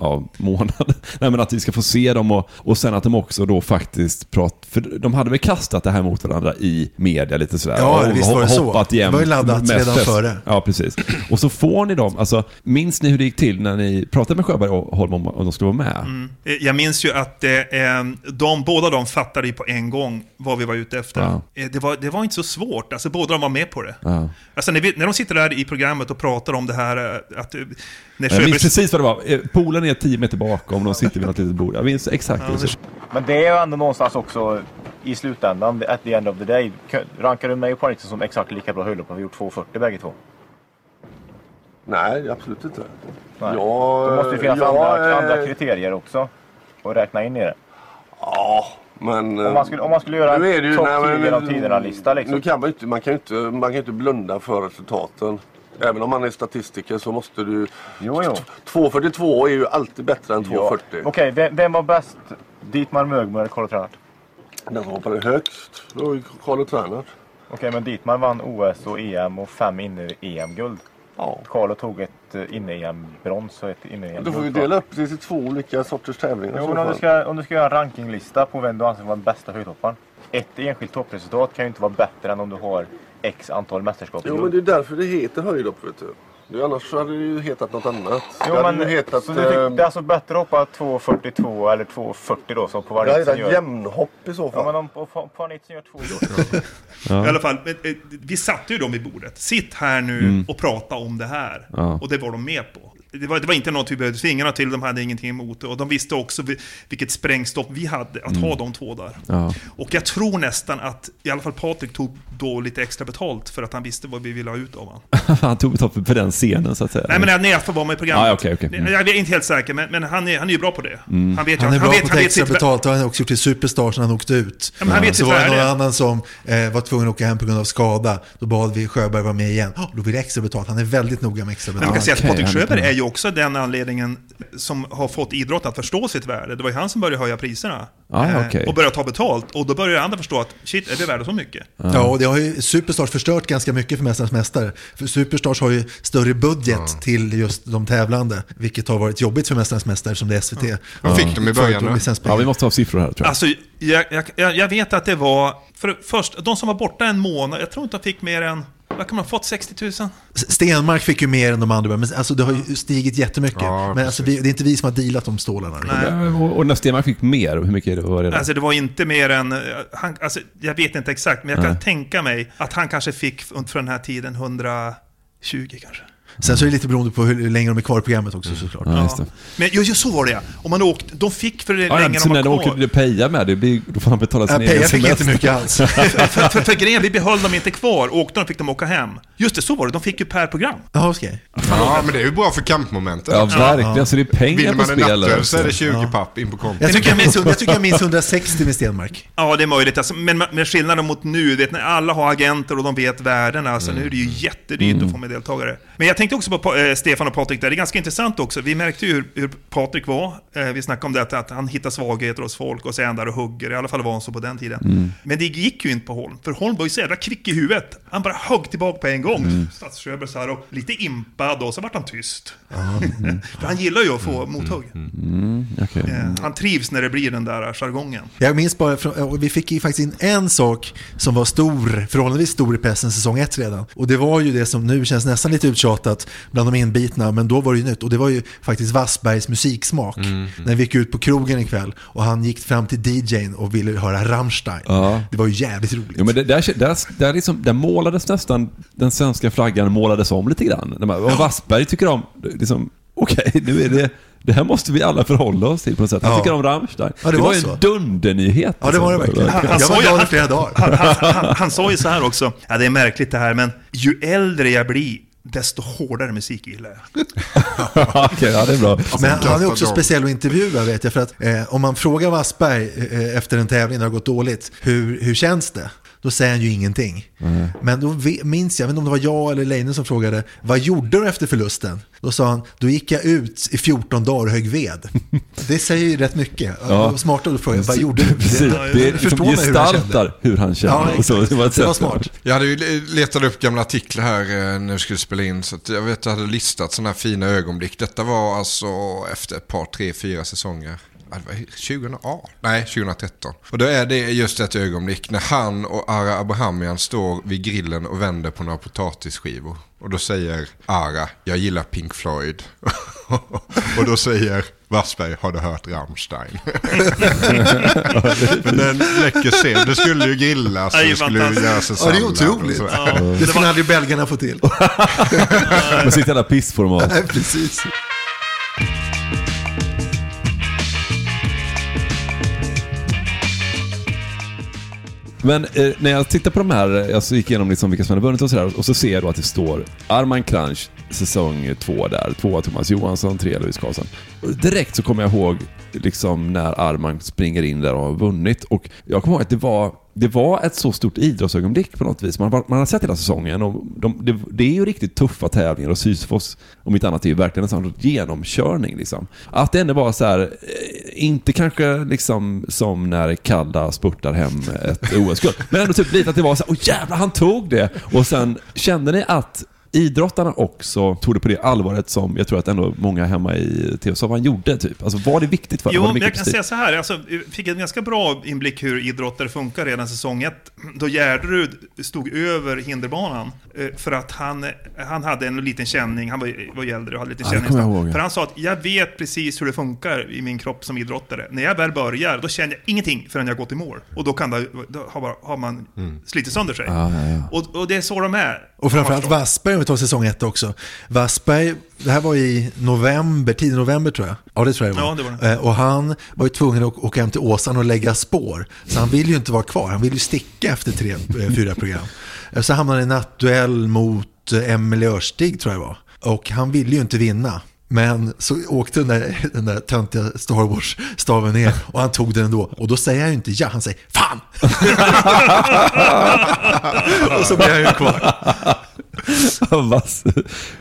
ja, månad. Nej men att vi ska få se dem och, och sen att de också då faktiskt pratar, för de hade väl kastat det här mot varandra i media lite sådär. Ja, och visst var det så. hoppat Det jämt. var ju laddat mest redan före. Ja, precis. Och så får ni dem, alltså minns ni hur det gick till när ni pratade med Sjöberg och Holm om, om de skulle vara med? Eh, Jag minns ju att eh, eh, de, båda de fattade ju på en gång vad vi var ute efter. Ja. Eh, Det, var, det var inte så svårt, alltså båda de var med på det. Ja. Alltså när, vi, när de sitter där i programmet och pratar om det här att... När Jag minns precis vad det var. Eh, Polen är tio meter bakom, de sitter vid något litet bord. Jag minns exakt hur det. Men det är ju ändå någonstans också i slutändan, at the end of the day. Rankar du mig och Paris som exakt lika bra höjdhoppare? Vi har gjort 2,40 bägge två. Nej, absolut inte. Nej. Jag, Då måste det finnas jag, andra, eh, andra kriterier också. Och räkna in i det. Ja, men... Om man skulle, om man skulle göra en topp nej, men- 10 genom tiderna-lista liksom. Nu kan man, inte, man kan ju inte, man kan ju inte blunda för resultaten. Även om man är statistiker så måste du... Jo, jo. 2.42 är ju alltid bättre än 2.40. Okej, vem, vem var bäst? Dietmar Mögmo eller Carlo Tränart? Den som hoppade högst var ju Carlo Tränart. Okej, men Dietmar vann OS och EM och fem inne-EM-guld. Ja. Carlo tog ett eh, inne-EM-brons och ett inne-EM-guld. Då får vi dela upp det till två olika sorters tävlingar. i Jo, om du, ska, om du ska göra en rankinglista på vem du anser vara den bästa höjdhopparen. Ett enskilt toppresultat kan ju inte vara bättre än om du har X antal mästerskap. Jo, men det är därför det heter höjdhopp, vet du. Det, annars hade det ju hetat något annat. Jo, det hade men, ju hetat... så du tycker, eh, det är alltså bättre att hoppa 2.42 eller 2.40 då som på det hade varje hetat jämnhopp i så fall. Ja, men om Anitsen gör två I alla fall, eh, vi satte ju dem vid bordet. Sitt här nu Mm. och prata om det här. Ja. Och det var de med på. Det var, det var inte något vi behövde dem till, de hade ingenting emot det. Och de visste också vi- vilket sprängstopp vi hade, att ha de två där. Ja. Och jag tror nästan att, i alla fall Patrik tog då lite extra betalt för att han visste vad vi ville ha ut av honom. Han tog betalt för- den scenen så att säga. Nej men han är för att vara med i programmet. Ah, okej, okej. Mm. Jag är inte helt säker, men, men han, är, han är ju bra på det. Mm. Han vet Han är bra vet, på att ta extra sitt- betalt och han har också gjort till Superstars när han åkte ut. Ja, men han vet så var det någon annan som eh, var tvungen att åka hem på grund av skada. Då bad vi Sjöberg vara med igen. Oh, då vill jag extra betalt. Han är väldigt noga med extra Men man betalt. kan säga att Patrik han Sjöberg är ju också den anledningen som har fått idrott att förstå sitt värde. Det var ju han som började höja priserna. Ah, Eh, okej. Och började ta betalt. Och då började andra förstå att shit, är vi värda så mycket? Ja, och det har ju Superstars förstört ganska mycket för Mästarnas Mästare. För Superstars har ju större budget till just de tävlande, vilket har varit jobbigt för Mästarnas Mästare som det är SVT. Vad fick de i början? Ja, vi måste ha siffror här tror jag. Alltså, jag, jag jag vet att det var... För först, de som var borta en månad, jag tror inte de fick mer än... Vad kan man ha fått? 60 000? Stenmark fick ju mer än de andra, men alltså det har ju stigit jättemycket. Ja, men alltså, vi, det är inte vi som har dealat de stålarna. Nej. Och, och när Stenmark fick mer, hur mycket var det? då? Alltså det var inte mer än... eh, Han, alltså, jag vet inte exakt, men jag kan Nej. tänka mig att han kanske fick för den här tiden 120 kanske. Sen så är det lite beroende på hur länge de är kvar i programmet också såklart. Ja, just det. Men jo, så var det ja. Om man åkte, de fick för det Ja, länge de när var de kvar. åker till Peja med, det blir, då får han betala sin Ja, egen Peja fick inte semester. mycket alls. för, för, för, för grejen, vi behöll dem inte kvar. Åkte de fick de åka hem. Just det, så var det. De fick ju per program. Ja, okej. Ja, men det är ju bra för kampmomentet. Ja, verkligen. Så det är pengar Vill på man en spel. nattöl så är det 20 papp in på kontot. Jag tycker jag, minns, jag tycker jag minns 160 med Stenmark. Ja, det är möjligt. Alltså, men med skillnaden mot nu, vet, när alla har agenter och de vet värdena, alltså, nu är det ju jättedyrt att få med deltagare. Men jag tänkte också på eh, Stefan och Patrik där. Det är ganska intressant också. Vi märkte ju hur, hur Patrik var. Eh, vi snackade om det, att, att han hittar svagheter hos folk och så är han där och hugger. I alla fall var han så på den tiden. Men det gick ju inte på Holm, för Holm var ju så jävla kvick i huvudet. Han bara högg tillbaka på en gång. Mm. Statsköber så här och lite impad och så vart han tyst. för han gillar ju att få mothugg. Mm, okej. Eh, han trivs när det blir den där jargongen. Jag minns bara, och vi fick ju faktiskt in en sak som var stor, förhållandevis stor i pressen säsong ett redan. Och det var ju det som nu känns nästan lite uttjatat bland de inbitna, men då var det ju nytt. Och det var ju faktiskt Wassbergs musiksmak. När vi gick ut på krogen ikväll och han gick fram till DJn och ville höra Rammstein. Ja. Det var ju jävligt roligt. Jo, men det, där, där, där, liksom, där målades nästan den svenska flaggan målades om lite grann. Och Wassberg tycker om, liksom, okej, nu är det, det här måste vi alla förhålla oss till på något sätt. Han Ja. tycker om Rammstein. Ja, det det var var ju en dundernyhet. Ja, det var det alltså. verkligen. Han Jag sa var ju- glad i han- flera dagar. Han, han, han, han sa ju så här också, ja det är märkligt det här, men ju äldre jag blir, desto hårdare musik gillar jag. Okej, ja, det är bra. Men han är också speciell att intervjua vet jag. För att eh, om man frågar Wassberg eh, efter en tävling när det har gått dåligt, hur, hur känns det? Då säger han ju ingenting. Men då minns jag, jag vet inte om det var jag eller Leine som frågade, vad gjorde du efter förlusten? Då sa han, då gick jag ut i 14 dagar och högg ved. Det säger ju rätt mycket. Ja. Smartare att fråga, vad gjorde du? Precis. Det, Det det förstår man hur han kände. gestaltar hur han känner. Ja, Och så, det var, Det var smart. Jag hade ju letat upp gamla artiklar här eh, när vi skulle spela in. Så att jag vet att jag hade listat sådana här fina ögonblick. Detta var alltså efter ett par, tre, fyra säsonger. Ja, det var 2018? Nej, 2013. Och då är det just ett ögonblick när han och Ara Abrahamian står vid grillen och vänder på några potatisskivor. Och då säger Ara, jag gillar Pink Floyd. och då säger Wassberg, har du hört Rammstein? Men den läcker sen. Det skulle ju grillas och Ja, det är det skulle ju göras en Ja, det är otroligt. sådär. Det skulle aldrig belgarna få till. Med sitt jävla pissformat. Nej, precis. Men eh, när jag tittar på de här, eh, jag så gick igenom liksom vilka som hade vunnit och sådär och så ser jag då att det står Arman Kranch säsong två där, tvåa Thomas Johansson, tre Louise Karlsson. Och Direkt så kommer jag ihåg liksom när Arman springer in där och har vunnit och jag kommer ihåg att det var det var ett så stort idrottsögonblick på något vis. Man, har- man har sett hela säsongen och de, det, det är ju riktigt tuffa tävlingar och Sysfos, om inte annat, är ju verkligen en sån genomkörning. Liksom. Att det ändå var så här, eh, inte kanske liksom som när Kalla spurtar hem ett OS-guld, men ändå typ lite att det var så här, åh jävlar han tog det! Och sen kände ni att idrottarna också tog det på det allvaret som jag tror att ändå många hemma i TV-soffan gjorde. Typ. Alltså var det viktigt för Jo, var det men jag kan prestige? säga så här. Alltså, vi fick en ganska bra inblick hur idrottare funkar redan säsong ett. Då Gärderud stod över hinderbanan. eh, För att han, han hade en liten känning. Han var, var ju äldre och hade lite Ja, känning. jag. För han sa att jag vet precis hur det funkar i min kropp som idrottare. När jag väl börjar, då känner jag ingenting förrän jag gått i mål. Och då, kan det, då har, man slitit sönder sig. Ja, ja, ja. Och, och det är så de är. Och framförallt Wassberg om vi tar säsong ett också. Wassberg, det här var i november, tidig november tror jag. Ja det tror jag det var. Ja, det var det. Eh, Och han var ju tvungen att åka hem till Åsan och lägga spår. Så han vill ju inte vara kvar, han vill ju sticka efter tre, eh, fyra program. Eh, Så hamnade han i en nattduell mot Emelie Örstig tror jag det var. Och han ville ju inte vinna. Men så åkte den där, den där töntiga Star Wars-staven ner och han tog den ändå. Och då säger han ju inte ja, han säger fan! och så blir han ju kvar. Vass.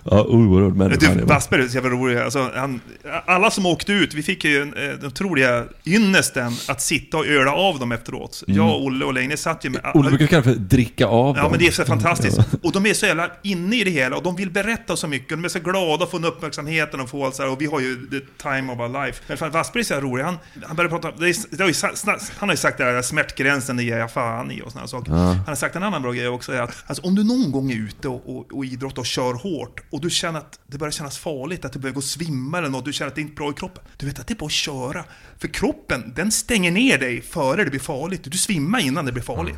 Ja, oerhörd människa. Du, Wassberg är så jävla rolig. Alltså, han, alla som åkte ut, vi fick ju en, den otroliga ynnesten att sitta och öla av dem efteråt. Mm. Jag, Olle och Leine satt ju med... Olle brukar kalla det för dricka av Ja, dem. men det är så fantastiskt. Och de är så jävla inne i det hela och de vill berätta så mycket. De är så glada att få uppmärksamheten och få allt så här. Och vi har ju the time of our life. Men fan, Wassberg är så jävla rolig. Han, han började prata... Det är, det har ju, sa- sna- han har ju sagt det här, smärtgränsen, det ger jag fan i och sådana saker. Ja. Han har sagt en annan bra grej också, är att alltså, om du någon gång är ute och, och, och idrottar och kör hårt och du känner att det börjar kännas farligt, att du börjar gå och svimma eller något, du känner att det inte är bra i kroppen. Du vet att det är bara att köra. För kroppen, den stänger ner dig före det blir farligt. Du svimmar innan det blir farligt.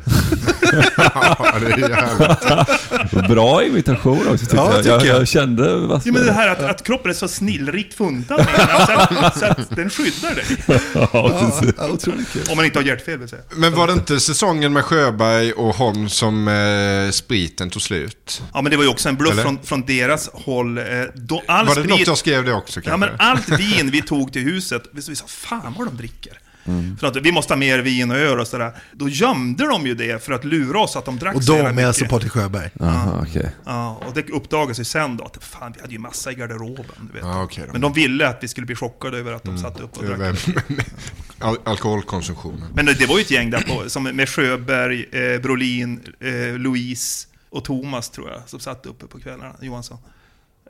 Ja, det är jävligt. Bra imitation också tycker Ja, jag. tycker jag. jag. Jag kände Wassberg. Ja, men det här att, att kroppen är så snillrikt funtad så, att, så att den skyddar dig. Ja, precis. Ja, otroligt kul. Om man inte har hjärtfel vill säga. Men var det inte säsongen med Sjöberg och Holm som eh, spriten tog slut? Ja, men det var ju också en bluff Eller? från, från deras håll. Eh, Då all Var det sprit- något jag skrev det också Ja, kanske? men allt vin vi tog till huset, vi vi sa fan vad de dricker. Mm. För att vi måste ha mer vin och öl och sådär. Då gömde de ju det för att lura oss att de drack Och de är mycket. alltså Patrik Sjöberg. Aha, okej. Ja, och det uppdagades ju sen då att fan, vi hade ju massa i garderoben. Du vet. Ja, okej då. Men de ville att vi skulle bli chockade över att de satt upp och drack. Al alkoholkonsumtionen. Men det var ju ett gäng där på, som med Sjöberg, eh, Brolin, eh, Louise och Thomas tror jag, som satt uppe på kvällarna, Johansson.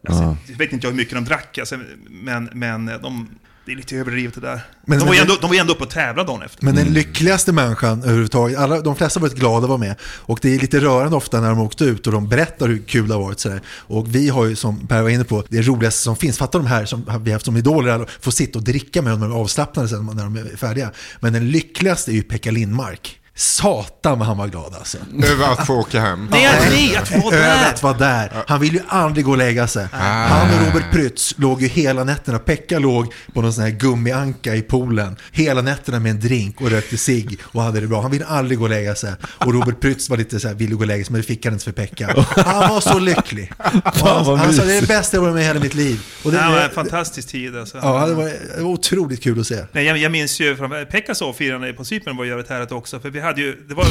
Alltså, Ja. Jag vet inte hur mycket de drack, alltså, men, men de, det är lite överdrivet det där. Men- de, var ju men- ändå, de var ju ändå uppe och tävlade dagen efter. Men den lyckligaste människan överhuvudtaget, alla, de flesta har varit glada att vara med. Och det är lite rörande ofta när de har åkt ut och de berättar hur kul det har varit. Sådär. Och vi har ju, som Per var inne på, det roligaste som finns. Fatta de här som vi har haft som idoler, får sitta och dricka med dem när de är avslappnade sen när de är färdiga. Men den lyckligaste är ju Pekka Lindmark. Satan vad han var glad alltså. Över att få åka hem. Nej, nej, att vara Över där! att vara där. Han vill ju aldrig gå och lägga sig. Han och Robert Prytz låg ju hela nätterna. Pekka låg på någon sån här gummianka i poolen. Hela nätterna med en drink och rökte cigg och hade det bra. Han ville aldrig gå och lägga sig. Och Robert Prytz var lite så här, ville gå och lägga sig men det fick han inte för Pekka. Han var så lycklig. Han, han sa det är det bästa jag varit med i hela mitt liv. Och det, det var en fantastisk tid alltså. ja, det var, det var otroligt kul att se. Nej, jag, jag minns ju från Pekkas avfirande på Cypern var jävligt härligt också. För vi hade ju, det var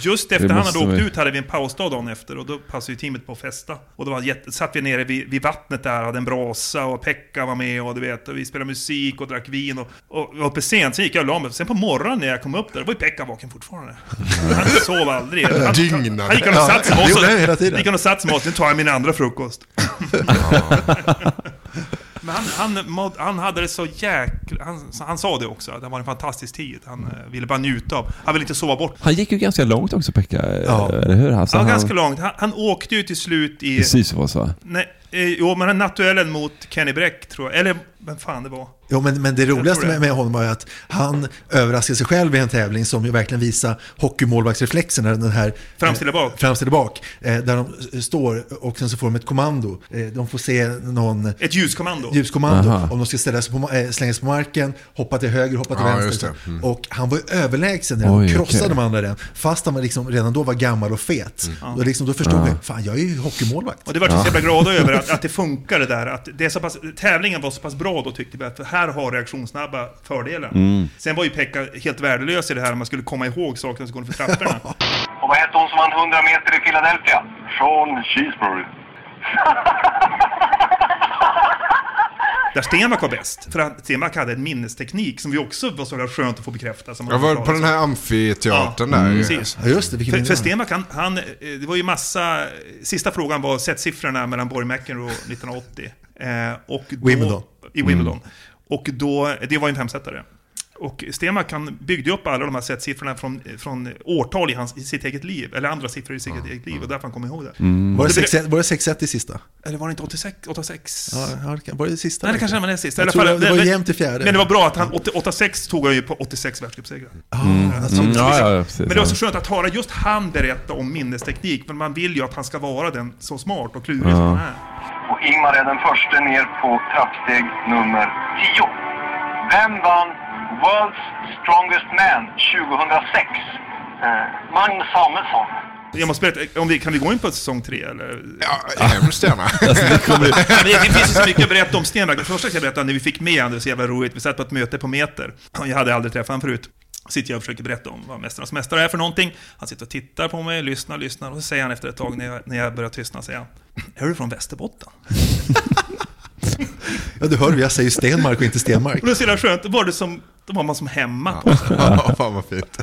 just efter han hade åkt vi- ut hade vi en pausdag dagen efter och då passade ju teamet på att festa. Och då var jätte, satt vi nere vid, vid vattnet där, hade en brasa och Pekka var med och du vet, och vi spelade musik och drack vin och, och var uppe sent, sen gick jag och la mig. Sen på morgonen när jag kom upp där, då var ju Pekka vaken fortfarande. Han sov aldrig. Han, Dygnade. han gick han och satte sig med oss. gick han och satte sig med oss, nu tar jag min andra frukost. Men han, han, måd- han hade det så jäkla... Han, han sa det också, det var en fantastisk tid. Han eh, ville bara njuta av. Han ville inte sova bort. Han gick ju ganska långt också Pekka, Ja. eller hur? Alltså, Ja, han, ganska långt. Han, han åkte ju till slut i... I Sisyfos va? Nej, eh, jo, men den nattuellen mot Kenny Bräck, tror jag. Eller vem fan det var. Jo, men, men det roligaste med, med honom var ju att han överraskade sig själv i en tävling som ju verkligen visar hockeymålvaktsreflexen. Den här, Framställa bak. Eh, framställa bak. Eh, där de står och sen så får de ett kommando. Eh, de får se någon Ett ljuskommando. ljuskommando. Aha. Om de ska ställa sig på, eh, slänga sig på marken, hoppa till höger, hoppa till Ja, vänster. Mm. Och han var ju överlägsen när Oj, de krossade okej. de andra den. Fast han var liksom, redan då var gammal och fet. Och liksom, då förstod Ja. vi, fan jag är ju hockeymålvakt. Och det var vi så jävla glada över att, att det funkar det där. Att det är så pass, tävlingen var så pass bra då tyckte vi, att här har reaktionssnabba fördelen. Mm. Sen var ju Pekka helt värdelös i det här, om man skulle komma ihåg sakerna som går för trapporna. Och vad hette hon som vann 100 meter i Philadelphia? Sean Cheesebury. Där Stenmark var bäst. För att Stenmark hade en minnesteknik som vi också var så skönt att få bekräfta. Som Jag var på den här amfiteatern Ja, där. precis. Ja, just det. För, för Stenmark, han, han, eh, det var ju massa... Sista frågan var setsiffrorna mellan Borg McEnroe 1980. Eh, och då, Wimbledon. I Wimbledon. Och då, det var ju en femsetare. Och Stenmark han byggde upp alla de här sättsiffrorna från, från årtal i, hans, i sitt eget liv, eller andra siffror i sitt eget liv, och därför han kommer ihåg det. Mm. Var, det blev- 6 var det 6-1 i sista? Eller var det inte 86? 86? Ja, var det sista? Nej, det kanske var det sista. Jag alla tror fall, det var men- jämnt i fjärde. Men det var bra att han, 80 86 tog han ju på 86 världscupsegrar. Mm. Så- Mm, så- ja, ja, men det var så skönt att höra just han berätta om minnesteknik, för man vill ju att han ska vara den så smart och klurig Ja. som han är. Och Ingmar är den första ner på trappsteg nummer 10. Vem vann World's Strongest Man 2006? Eh, Magnus Samuelsson. Jag måste berätta, om vi, kan vi gå in på säsong tre eller? Ja, hemskt gärna. Alltså, det kommer... Men det, det finns ju så mycket att berätta om Stenmark. Det första jag ska berätta när vi fick med Anders, så jävla roligt. Vi satt på ett möte på Meter. Jag hade aldrig träffat honom förut. Sitter jag och försöker berätta om vad Mästarnas Mästare är för någonting. Han sitter och tittar på mig, lyssnar, lyssnar. Och så säger han efter ett tag när jag, när jag börjar tystna, säger han. Är du från Västerbotten? Ja, du hör, jag säger Stenmark och inte Stenmark. Och det är så jävla skönt. Var det som, då var man som hemma på sig. Ja, fan vad fint.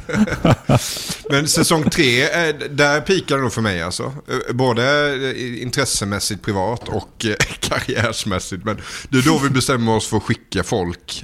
Men säsong tre, eh, där pikar det nog för mig alltså. Eh, Både eh, intressemässigt privat och karriärsmässigt. Men det är då vi bestämmer oss för att skicka folk,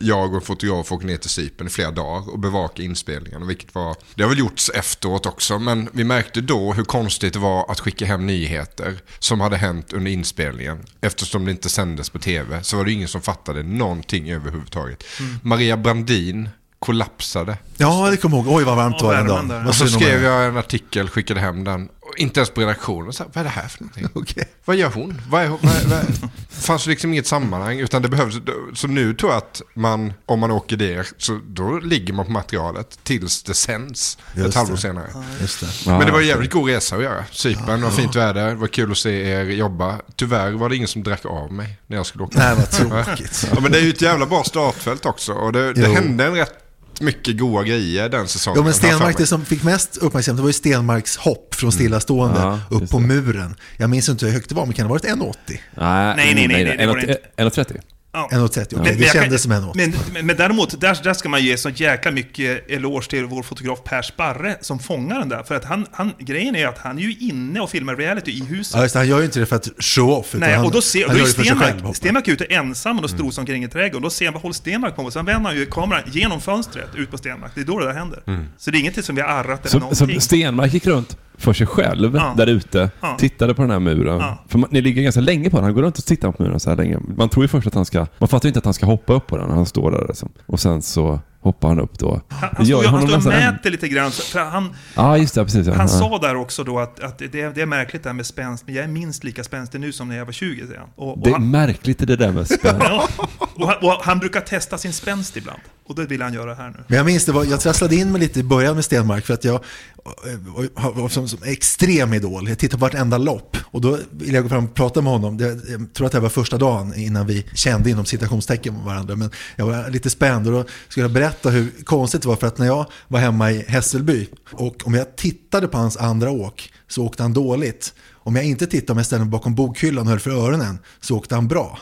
jag och en fotograf, åker ner till Cypern i flera dagar och bevaka inspelningen. Vilket var, det har väl gjorts efteråt också, men vi märkte då hur konstigt det var att skicka hem nyheter som hade hänt under inspelningen. Eftersom det inte sändes på tv så var det ingen som fattade någonting överhuvudtaget. Maria Brandin kollapsade. Ja, det kommer jag ihåg. Oj, vad varmt det var den dagen. Och så skrev jag en artikel, skickade hem den. Och inte ens på redaktionen. Så här, vad är det här för någonting? Okej. Vad gör hon? Vad är, vad, vad, det fanns liksom inget sammanhang. Utan det behövs. Så nu tror jag att man, om man åker där, så då ligger man på materialet tills det sänds. Just ett halvår det. senare. Just det. Men det var en Ja, jävligt god resa att göra. Cypern, det var fint väder, det var kul att se er jobba. Tyvärr var det ingen som drack av mig när jag skulle åka. Nej, vad tråkigt. Ja, men det är ju ett jävla bra startfält också. Och det, det hände en rätt mycket goda grejer den säsongen. Ja, men Stenmark, det som fick mest uppmärksamhet var ju Stenmarks hopp från stillastående Ja, upp på det. muren. Jag minns inte hur högt det var, men kan det ha varit 1,80? Nej, nej, nej, nej, inte. 1,30. Ja. 1,30, okej. Men- det kändes kan- som 1,80. Men, men, men däremot, där, där ska man ge så jäkla mycket eloge till vår fotograf Per Sparre som fångar den där. För att han, han, grejen är att han är ju inne och filmar reality i huset. Ja, just det, han gör ju inte det för att show off, Nej, han, och då ser, han då gör är. Stenmark, ute ensam och då strosar omkring i trädgården. Då ser han, vad håller Stenmark på med? Sen vänder han ju kameran genom fönstret ut på Stenmark. Det är då det där händer. Så det är inget som vi har arrat eller Så, någonting. så Stenmark gick runt för sig själv Ja. där ute, Ja. tittade på den här muren. Ja. För man, ni ligger ganska länge på den, han går runt och tittar på muren så här länge. Man tror ju först att han ska, man fattar ju inte att han ska hoppa upp på den han står där liksom. Och sen så hoppar han upp då. Han, han ju han honom står och mäter lite grann. För han, Ja, just det, precis. Ja. han sa där också då att, att det, är- det är märkligt det här med spänst, men jag är minst lika spänstig nu som när jag var 20, säger han. Och, och Det är han, märkligt det där med spänn. ja, och, han, och han brukar testa sin spänst ibland. Och det vill han göra här nu. Men jag minns det, var, jag trasslade in mig lite i början med Stenmark för att jag eh, var- som, som extrem idol. Jag tittade på vartenda lopp och då ville jag gå fram och prata med honom. Det, jag tror att det var första dagen innan vi kände inom citationstecken varandra. Men jag var lite spänd och då skulle jag berätta hur konstigt det var för att när jag var hemma i Hässelby och om jag tittade på hans andra åk så åkte han dåligt. Om jag inte tittade, om jag ställde mig bakom bokhyllan och höll för öronen, så åkte han bra.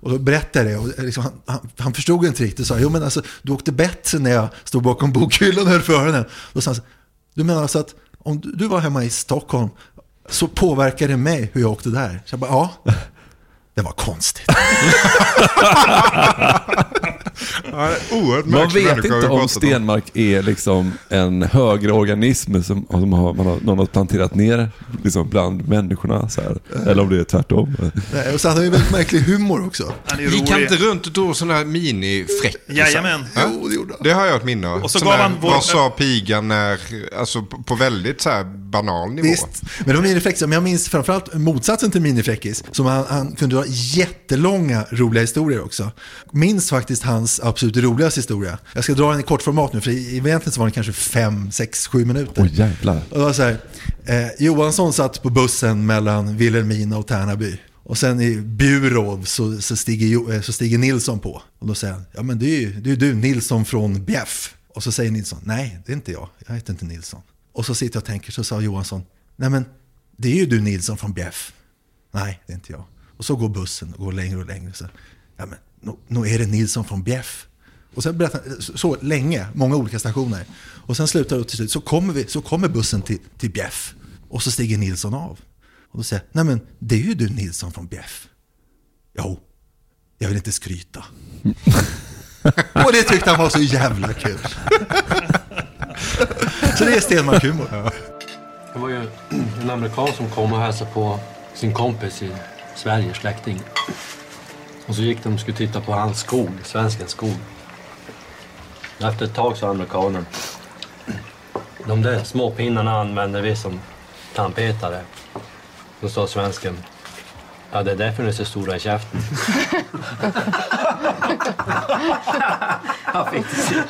Och då berättade jag det och liksom, han, han, han förstod inte riktigt. Så, jo men alltså, du åkte bättre när jag stod bakom bokhyllan och höll för öronen. Då sa han, du menar alltså att om du, du var hemma i Stockholm så påverkade det mig hur jag åkte där? Så jag bara, ja. Det var konstigt. Man vet inte om Stenmark är liksom en högre organism som, som har, man har, någon har planterat ner liksom bland människorna. Så här. Eller om det är tvärtom. Nej, och så han ju väldigt märklig humor också. Gick han inte runt och drog sådana här minifräckisar? Jajamän. Ja? Jo, det gjorde han. Det har jag ett minne av. Och så Sån gav där, han vår- Vad sa pigan när, alltså på, väldigt så här banal nivå. Visst, men det var minifräckis. Men jag minns framförallt motsatsen till minifräckis. Som han, han kunde ha jättelånga roliga historier också. Minns faktiskt hans absolut roligaste historia. Jag ska dra den i kort format nu, för egentligen så var den kanske fem, sex, sju minuter. Åh jävlar. Och det var så här, eh, Johansson satt på bussen mellan Vilhelmina och Tärnaby. Och sen i Bjuråv så, så, stiger, eh, så stiger Nilsson på. Och då säger han, ja men det är ju det är du, Nilsson från Bjeff. Och så säger Nilsson, nej det är inte jag, jag heter inte Nilsson. Och så sitter jag och tänker, så sa Johansson, nej men det är ju du Nilsson från Bjeff. Nej, det är inte jag. Och så går bussen och går längre och längre. Så, ja men, nog nu är det Nilsson från Bjeff. Och sen berättar han så, så länge, många olika stationer. Och sen slutar det till slut, så kommer, vi, så kommer bussen till, till Bjeff. Och så stiger Nilsson av. Och då säger jag, nej men det är ju du Nilsson från Bjeff. Jo, jag vill inte skryta. Och det tyckte han var så jävla kul. Så det är Stenmark-humor. Det var ju en amerikan som kom och hälsade på sin kompis i Sverige, släkting. Och så gick de och skulle titta på hans skog, svenskens skog. Efter ett tag sa amerikanen, de där små pinnarna använder vi som tandpetare. Då sa svensken, ja det är därför ni är så stora i käften. Han fick det.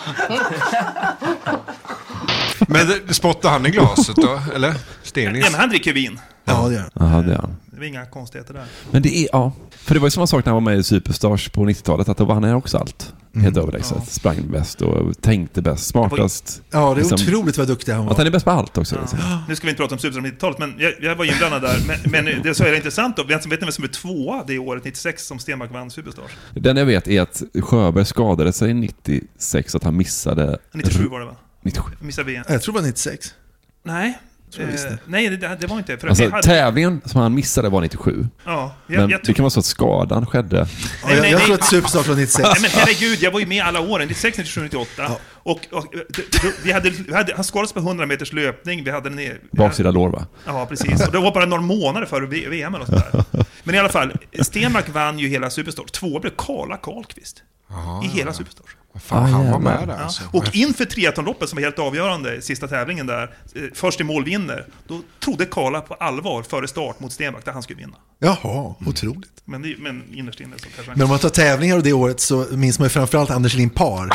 Men spottar han i glaset då? Eller? Stenis? Ja, men han dricker vin. Ja, det gör han. Det var inga konstigheter där. Men det är, ja. För det var ju samma sak när han var med i Superstars på 90-talet, att då var han här också allt. Helt överlägset. Sprang bäst och tänkte bäst, smartast. Ja, det är Liksom, otroligt vad duktig han Att var. han är bäst på allt också. Liksom. Nu ska vi inte prata om Superstar 90-talet, men jag, jag var inblandad där. Men, men det så är det intressant då. Vet vet ni vem som är tvåa det året, 96, som Stenmark vann Superstars? Den jag vet är att Sjöberg skadade sig 96, att han missade... 97 var det va? 97. Missade VM. Jag tror det var 96. Nej. Tror jag visste. Eh, nej, det, det var inte. För Alltså hade, tävlingen som han missade var 97. Ja, jag- men jag det kan vara så att skadan skedde. Ja, jag, nej, jag nej. tror att Superstar var 96. Nej, men herregud, jag var ju med alla åren. 96, 97, 98. Och, och d- vi hade, vi hade, han skadades på 100 meters löpning. Vi hade en... Baksida lår va? Ja, precis. Och det var bara några månader före VM eller sådär. Men i alla fall, Stenmark vann ju hela Superstars. Två blev Karla Karlqvist. I hela Superstars. Fan, Ah, han var med där Ja. alltså. Och inför triathlonloppet som var helt avgörande, sista tävlingen där, eh, först i mål vinner, då trodde Karla på allvar före start mot Stenmark att han skulle vinna. Jaha, otroligt. Men, det, men innerst inne så kanske Men om man tar tävlingar och det året så minns man ju framförallt Anders Limpar.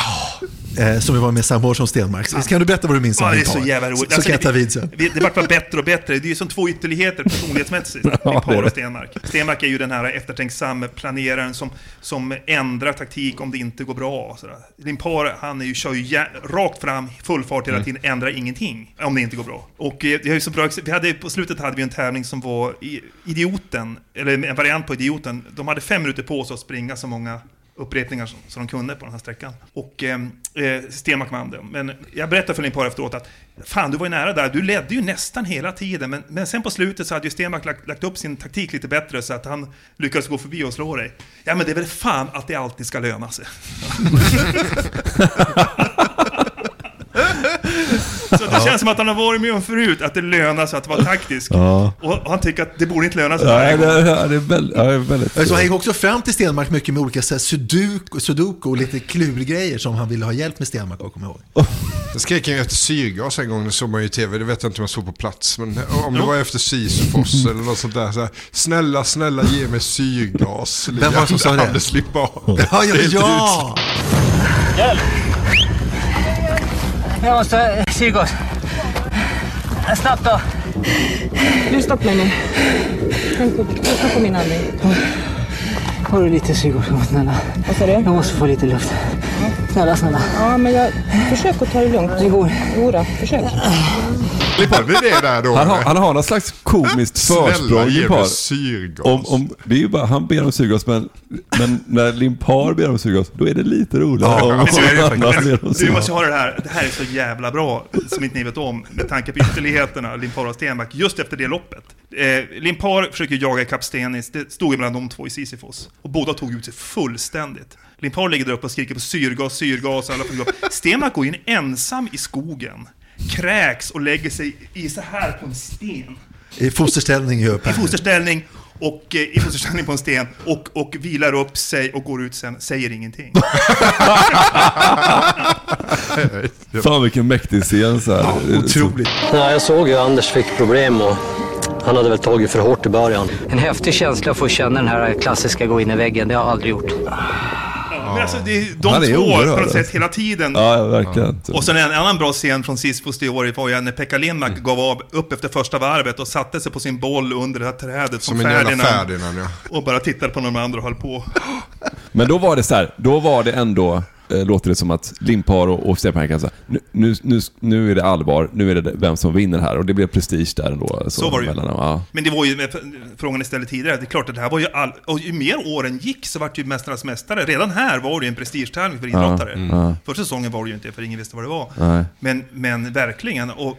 Eh, som ju var med samma år som Stenmark. Så Kan du berätta vad du minns om Ja, det är Limpar? så jävla roligt. Så, så Alltså, kan jag ta det- vid sen. Det, bara bättre och bättre. Det är ju som två ytterligheter personlighetsmässigt. Limpar och Stenmark. Stenmark är ju den här eftertänksamma planeraren som, som ändrar taktik om det inte går bra. Sådär. Limpar, han är ju, kör ju rakt fram, full fart hela tiden, ändrar ingenting om det inte går bra. Och eh, det är ju så bra, vi hade, på slutet hade vi en tävling som var Idioten, eller en variant på Idioten. De hade fem minuter på sig att springa så många upprepningar som, som de kunde på den här sträckan. Och ehm, eh, eh, Stenmark vann den. Men jag berättade för Limpar efteråt att fan, du var ju nära där. Du ledde ju nästan hela tiden. Men, men sen på slutet så hade ju Stenmark lagt, lagt upp sin taktik lite bättre så att han lyckades gå förbi och slå dig. Ja, men det är väl fan att det alltid ska löna sig. Så det känns som att han har varit med om förut, att det lönar sig att vara taktisk. Ja. Och, han tycker att det borde inte löna sig gång. det, det är väldigt... Ja, det är väldigt Så han gick också fram till Stenmark mycket med olika så här, sudoku, sudoku och lite klurgrejer som han ville ha hjälp med Stenmark att komma ihåg. Det skrek han ju efter syrgas en gång, det såg man ju i tv, det vet jag inte om jag såg på plats. Men om det var efter Sisyfos eller något sånt där. Så här, snälla, snälla ge mig syrgas. Vem var det som sa det? Anders Limpar. Ja, ja, ja! Hjälp! Jag måste ha syrgas. Snabbt då. Stopp mig nu. Tänk lyssna på min andning. Har du lite syrgas snälla? Vad sa du? Jag måste få lite luft. Snälla, snälla. Ja, men jag... Försök att ta det lugnt. Det går. Jodå, försök. Hade vi det där då? Han har, han har någon slags komiskt försprång, Limpar. syrgas. Om, om, det är ju bara, han ber om syrgas, men, men när Limpar ber om syrgas, då är det lite roligare. Ja, om om syrgas. måste ha det här. Det här är så jävla bra, som inte ni vet om, med tanke på ytterligheterna, Limpar och Stenmark, just efter det loppet. Eh, Limpar försöker jaga ikapp Stenis, det stod ju mellan de två i Sisyfos. Och båda tog ut sig fullständigt. Limpar ligger där uppe och skriker på syrgas, syrgas, alla får. Stenmark går in ensam i skogen, kräks och lägger sig i så här på en sten. I fosterställning gör I fosterställning och eh, i fosterställning på en sten och, och vilar upp sig och går ut sen, säger ingenting. Fan vilken mäktig scen så här. Otroligt. Ja, jag såg ju Anders fick problem och han hade väl tagit för hårt i början. En häftig känsla att få känna den här klassiska gå in i väggen. Det har jag aldrig gjort. Men alltså, det är de Han är två oerhörd, på något sätt hela tiden. Ja, ja, verkligen. Och sen en annan bra scen från Sisyfos det året var ju när Pekka Lindmark Mm. gav av upp efter första varvet och satte sig på sin boll under det här trädet Som en jävla Ferdinand ja. Och bara tittade på de andra och höll på. Men då var det så här, då var det ändå, låter det som att Limpar och, kan säga, nu, nu, nu, är det allvar, nu är det vem som vinner här. Och det blev prestige där ändå. Så var det ju. Ja. Men det var ju, med frågan ni ställde tidigare, det är klart att det här var ju all... Och ju mer åren gick så vart ju Mästarnas Mästare. Redan här var det ju en prestigetävling för idrottare. Mm. Ja. Första säsongen var det ju inte, för ingen visste vad det var. Nej. Men, men verkligen, och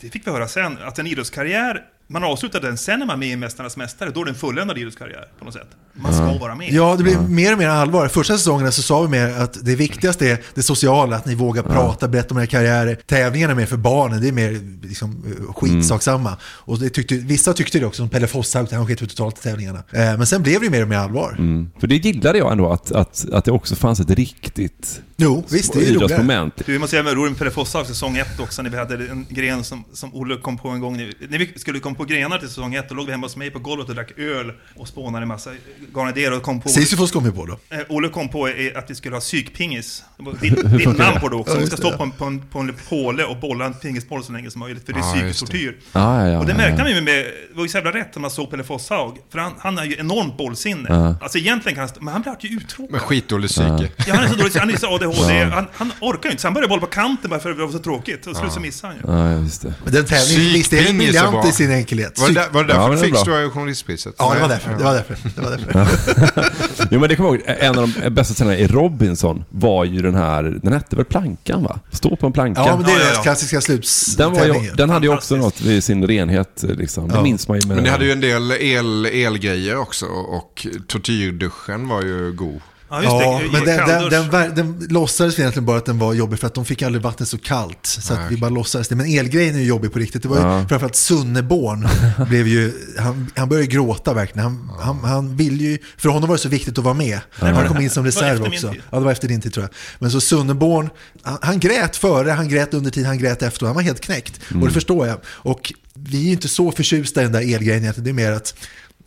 det fick vi höra sen, att en idrottskarriär man avslutar den, sen är man med i Mästarnas Mästare, då är det en fulländad idrottskarriär på något sätt. Man ska vara med. Ja, det blir mer och mer allvar. Första säsongerna så sa vi mer att det viktigaste är det sociala, att ni vågar prata, berätta om era karriärer. Tävlingarna är mer för barnen, det är mer liksom, eh, skitsaksamma. Och det tyckte, vissa tyckte det också, som Pelle Fosshaug, han sket ju totalt i tävlingarna. Eh, men sen blev det mer och mer allvar. Mm. För det gillade jag ändå, att, att, att det också fanns ett riktigt Jo, visst, det är roligare. idrottsmoment. Du, vi måste säga med roligt med Pelle Fosshaug säsong ett också, när vi hade en gren som, som Olle kom på en gång. När vi skulle komma på grenar till säsong ett, då låg vi hemma hos mig på golvet och drack öl och spånade en massa galna idéer och kom på... Sisyfos kom vi på då. Eh, Olle kom på att vi skulle ha psykpingis. Ditt, ditt namn på det också. Ja, Vi ska stå på en, på, en, på en påle och bolla en pingisboll så länge som möjligt, för det är Ja, psykisk tortyr. Ja, ja, och det märkte man ju med, det var ju så jävla rätt när man såg Pelle Fosshaug. För han, han har ju enormt bollsinne. Ja. Alltså egentligen kan han, men han blev ju uttråkad. Med skitdålig psyke. Ja, han är så dålig, han är så ADHD, han, han orkar ju inte. Så han började bolla på kanten bara för att det var så tråkigt. Och slut så missade han ju. Ja, just det. Men den tävlingen, visst är den Psykpingis är briljant i sin enkelhet. Var det, där- var det därför Ja, du fick bra. Stora journalistpriset? Ja, det var därför. Det var därför. Det var därför. Jo men det kommer jag ihåg, en av de bästa scenerna i Robinson var ju den här, den hette väl Plankan va? Stå på en planka. Ja, men det är Ja, ja, den ja. klassiska den, var slutstävlingen. ju, den hade ju också något vid sin renhet liksom. Det Ja. minns man ju med Men det hade ju en del el, elgrejer också och tortyrduschen var ju god. Ja, just Ja, det. men den, den, den, den låtsades egentligen bara att den var jobbig för att de fick aldrig vattnet så kallt. Så att vi bara låtsades det. Men elgrejen är ju jobbig på riktigt. Det var ju Ja. framförallt Sunneborn blev ju, han, han började gråta verkligen. Han, han, han ville ju, för honom var det så viktigt att vara med. Han kom in som reserv också. Ja, det var efter din tid tror jag. Men så Sunneborn, han, han grät före, han grät under tid, han grät efter. Han var helt knäckt. Och det förstår jag. Och vi är ju inte så förtjusta i den där elgrejen. Det är mer att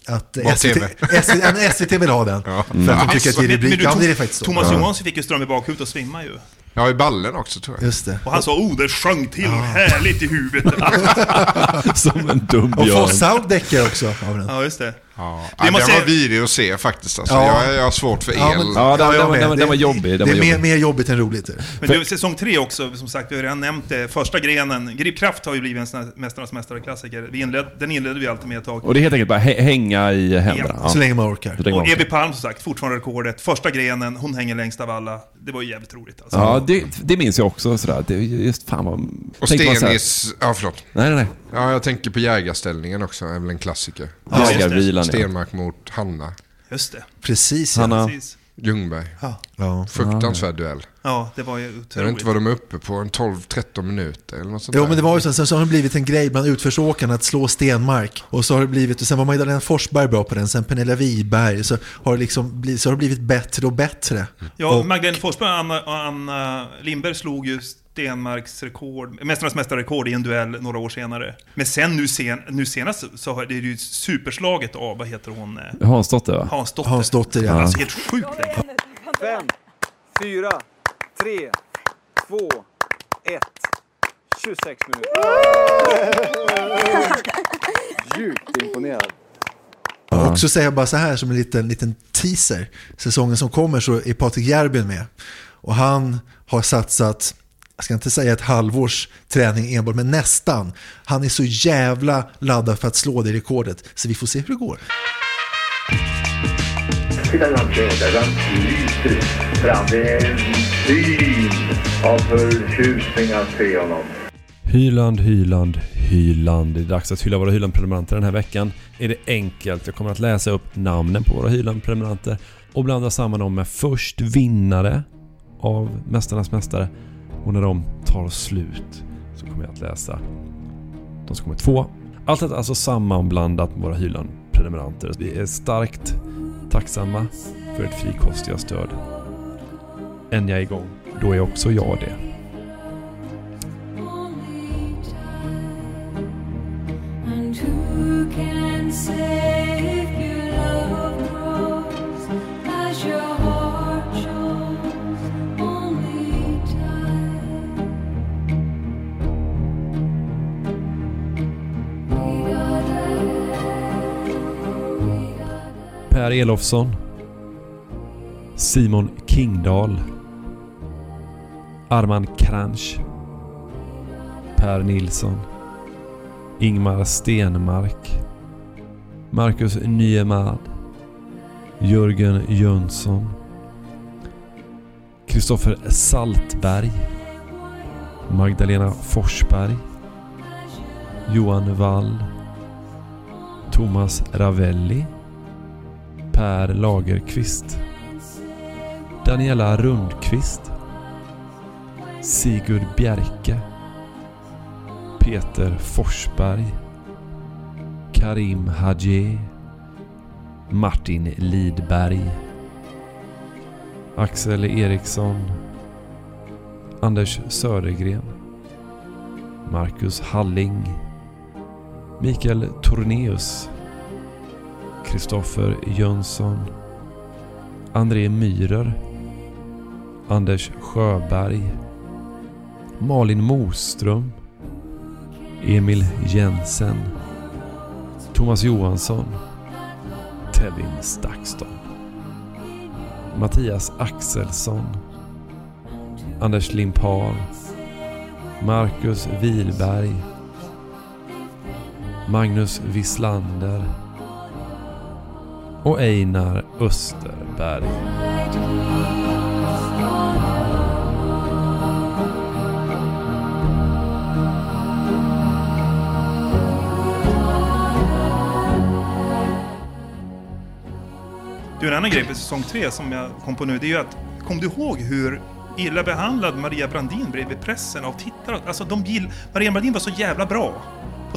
att SVT. SVT, SVT vill ha den. Ja. För att de tycker att det är Men- men rubrik. du, Ja, det är faktiskt så. Thomas. Johansson fick ju ström i bakhuvudet och svimma ju. Ja, i ballen också tror jag. Just det. Och han sa oh, det sjöng till härligt i huvudet. Som en dum Och björn. Fosshaug däckar också av den. ja, just det. Ja. Det måste den var vidrig att se faktiskt. Alltså. Ja. Jag, jag har svårt för el. Ja, men- Ja, den, den, var- den, var- den var Det- jobbig. Den Det var är mer, jobbig. mer jobbigt än roligt. är det. Men du, säsong tre också, som sagt, vi har redan nämnt det. Första grenen, Gripkraft har ju blivit en sån här Mästarnas Mästare-klassiker. Inled, den inledde vi alltid med ett tag. Och det är helt enkelt bara hä- hänga i händerna. Ja. Så länge man orkar. Länge man Och. Evi Palm som sagt, fortfarande rekordet. Första grenen, hon hänger längst av alla. Det var ju jävligt roligt alltså. Ja, det, det minns jag också sådär. Det, är just fan vad... Och Stenis... Ja, förlåt. Nej, nej, nej. Ja, jag tänker på jägarställningen också. är väl en klassiker. Jägarvilan. Stenmark mot Hanna Just det. Precis, ja. Hanna. Precis. Ljungberg. ja. Fruktansvärd duell. Ja, det var ju Jag vet otroligt. inte vad de är uppe på, en 12-13 minuter eller något sånt Jo, där. men det var ju så. Sen så har det blivit en grej bland utförsåkarna att slå Stenmark. Och så har det blivit, och sen var Magdalena Forsberg bra på den, sen Pernilla Wiberg. Så har det liksom blivit, så har det blivit bättre och bättre. Ja, och, Magdalena Forsberg och Anna, och Anna Lindberg slog ju Stenmarks rekord, Mästarnas mästarrekord i en duell några år senare. Men sen nu, sen, nu senast så har det ju superslaget av, vad heter hon? Hansdotter va? Hansdotter. Hansdotter, ja. Alltså helt sjukt länge. Fem, fyra, tre, två, ett. 26 minuter. Djupt imponerad. och också säga bara så här som en liten, liten teaser. Säsongen som kommer så är Patrik Järbyn med. Och han har satsat, jag ska inte säga ett halvårs träning enbart, men nästan. Han är så jävla laddad för att slå det rekordet. Så vi får se hur det går. Fram. Det är en syn av förtjusning att se honom. Hyland, Hyland, Hyland. Det är dags att hylla våra Hyland-prenumeranter den här veckan. Är det enkelt. Jag kommer att läsa upp namnen på våra Hyland-prenumeranter och blanda samman dem med först vinnare av Mästarnas Mästare och när de tar slut så kommer jag att läsa de som kommer två. Allt detta är alltså sammanblandat med våra Hyland-prenumeranter. Vi är starkt tacksamma för ert frikostiga stöd. En jag är igång, då är också jag det. Per Elofsson Simon Kingdahl. Arman Kranch Per Nilsson. Ingmar Stenmark. Marcus Niemad Jörgen Jönsson. Kristoffer Saltberg. Magdalena Forsberg. Johan Wall. Thomas Ravelli. Per Lagerqvist. Daniela Rundqvist. Sigurd Bjerke. Peter Forsberg. Karim Hadje. Martin Lidberg. Axel Eriksson. Anders Södergren. Marcus Halling. Mikael Tornéus. Kristoffer Jönsson. André Myhrer. Anders Sjöberg. Malin Moström. Emil Jensen. Thomas Johansson. Tevin Stakston. Mattias Axelsson. Anders Limpar. Marcus Wilberg. Magnus Wislander. Och Einar Österberg. Du, en annan grej med säsong tre som jag kom på nu, det är ju att, kom du ihåg hur illa behandlad Maria Brandin blev i pressen av tittare? Alltså, de gill, Maria Brandin var så jävla bra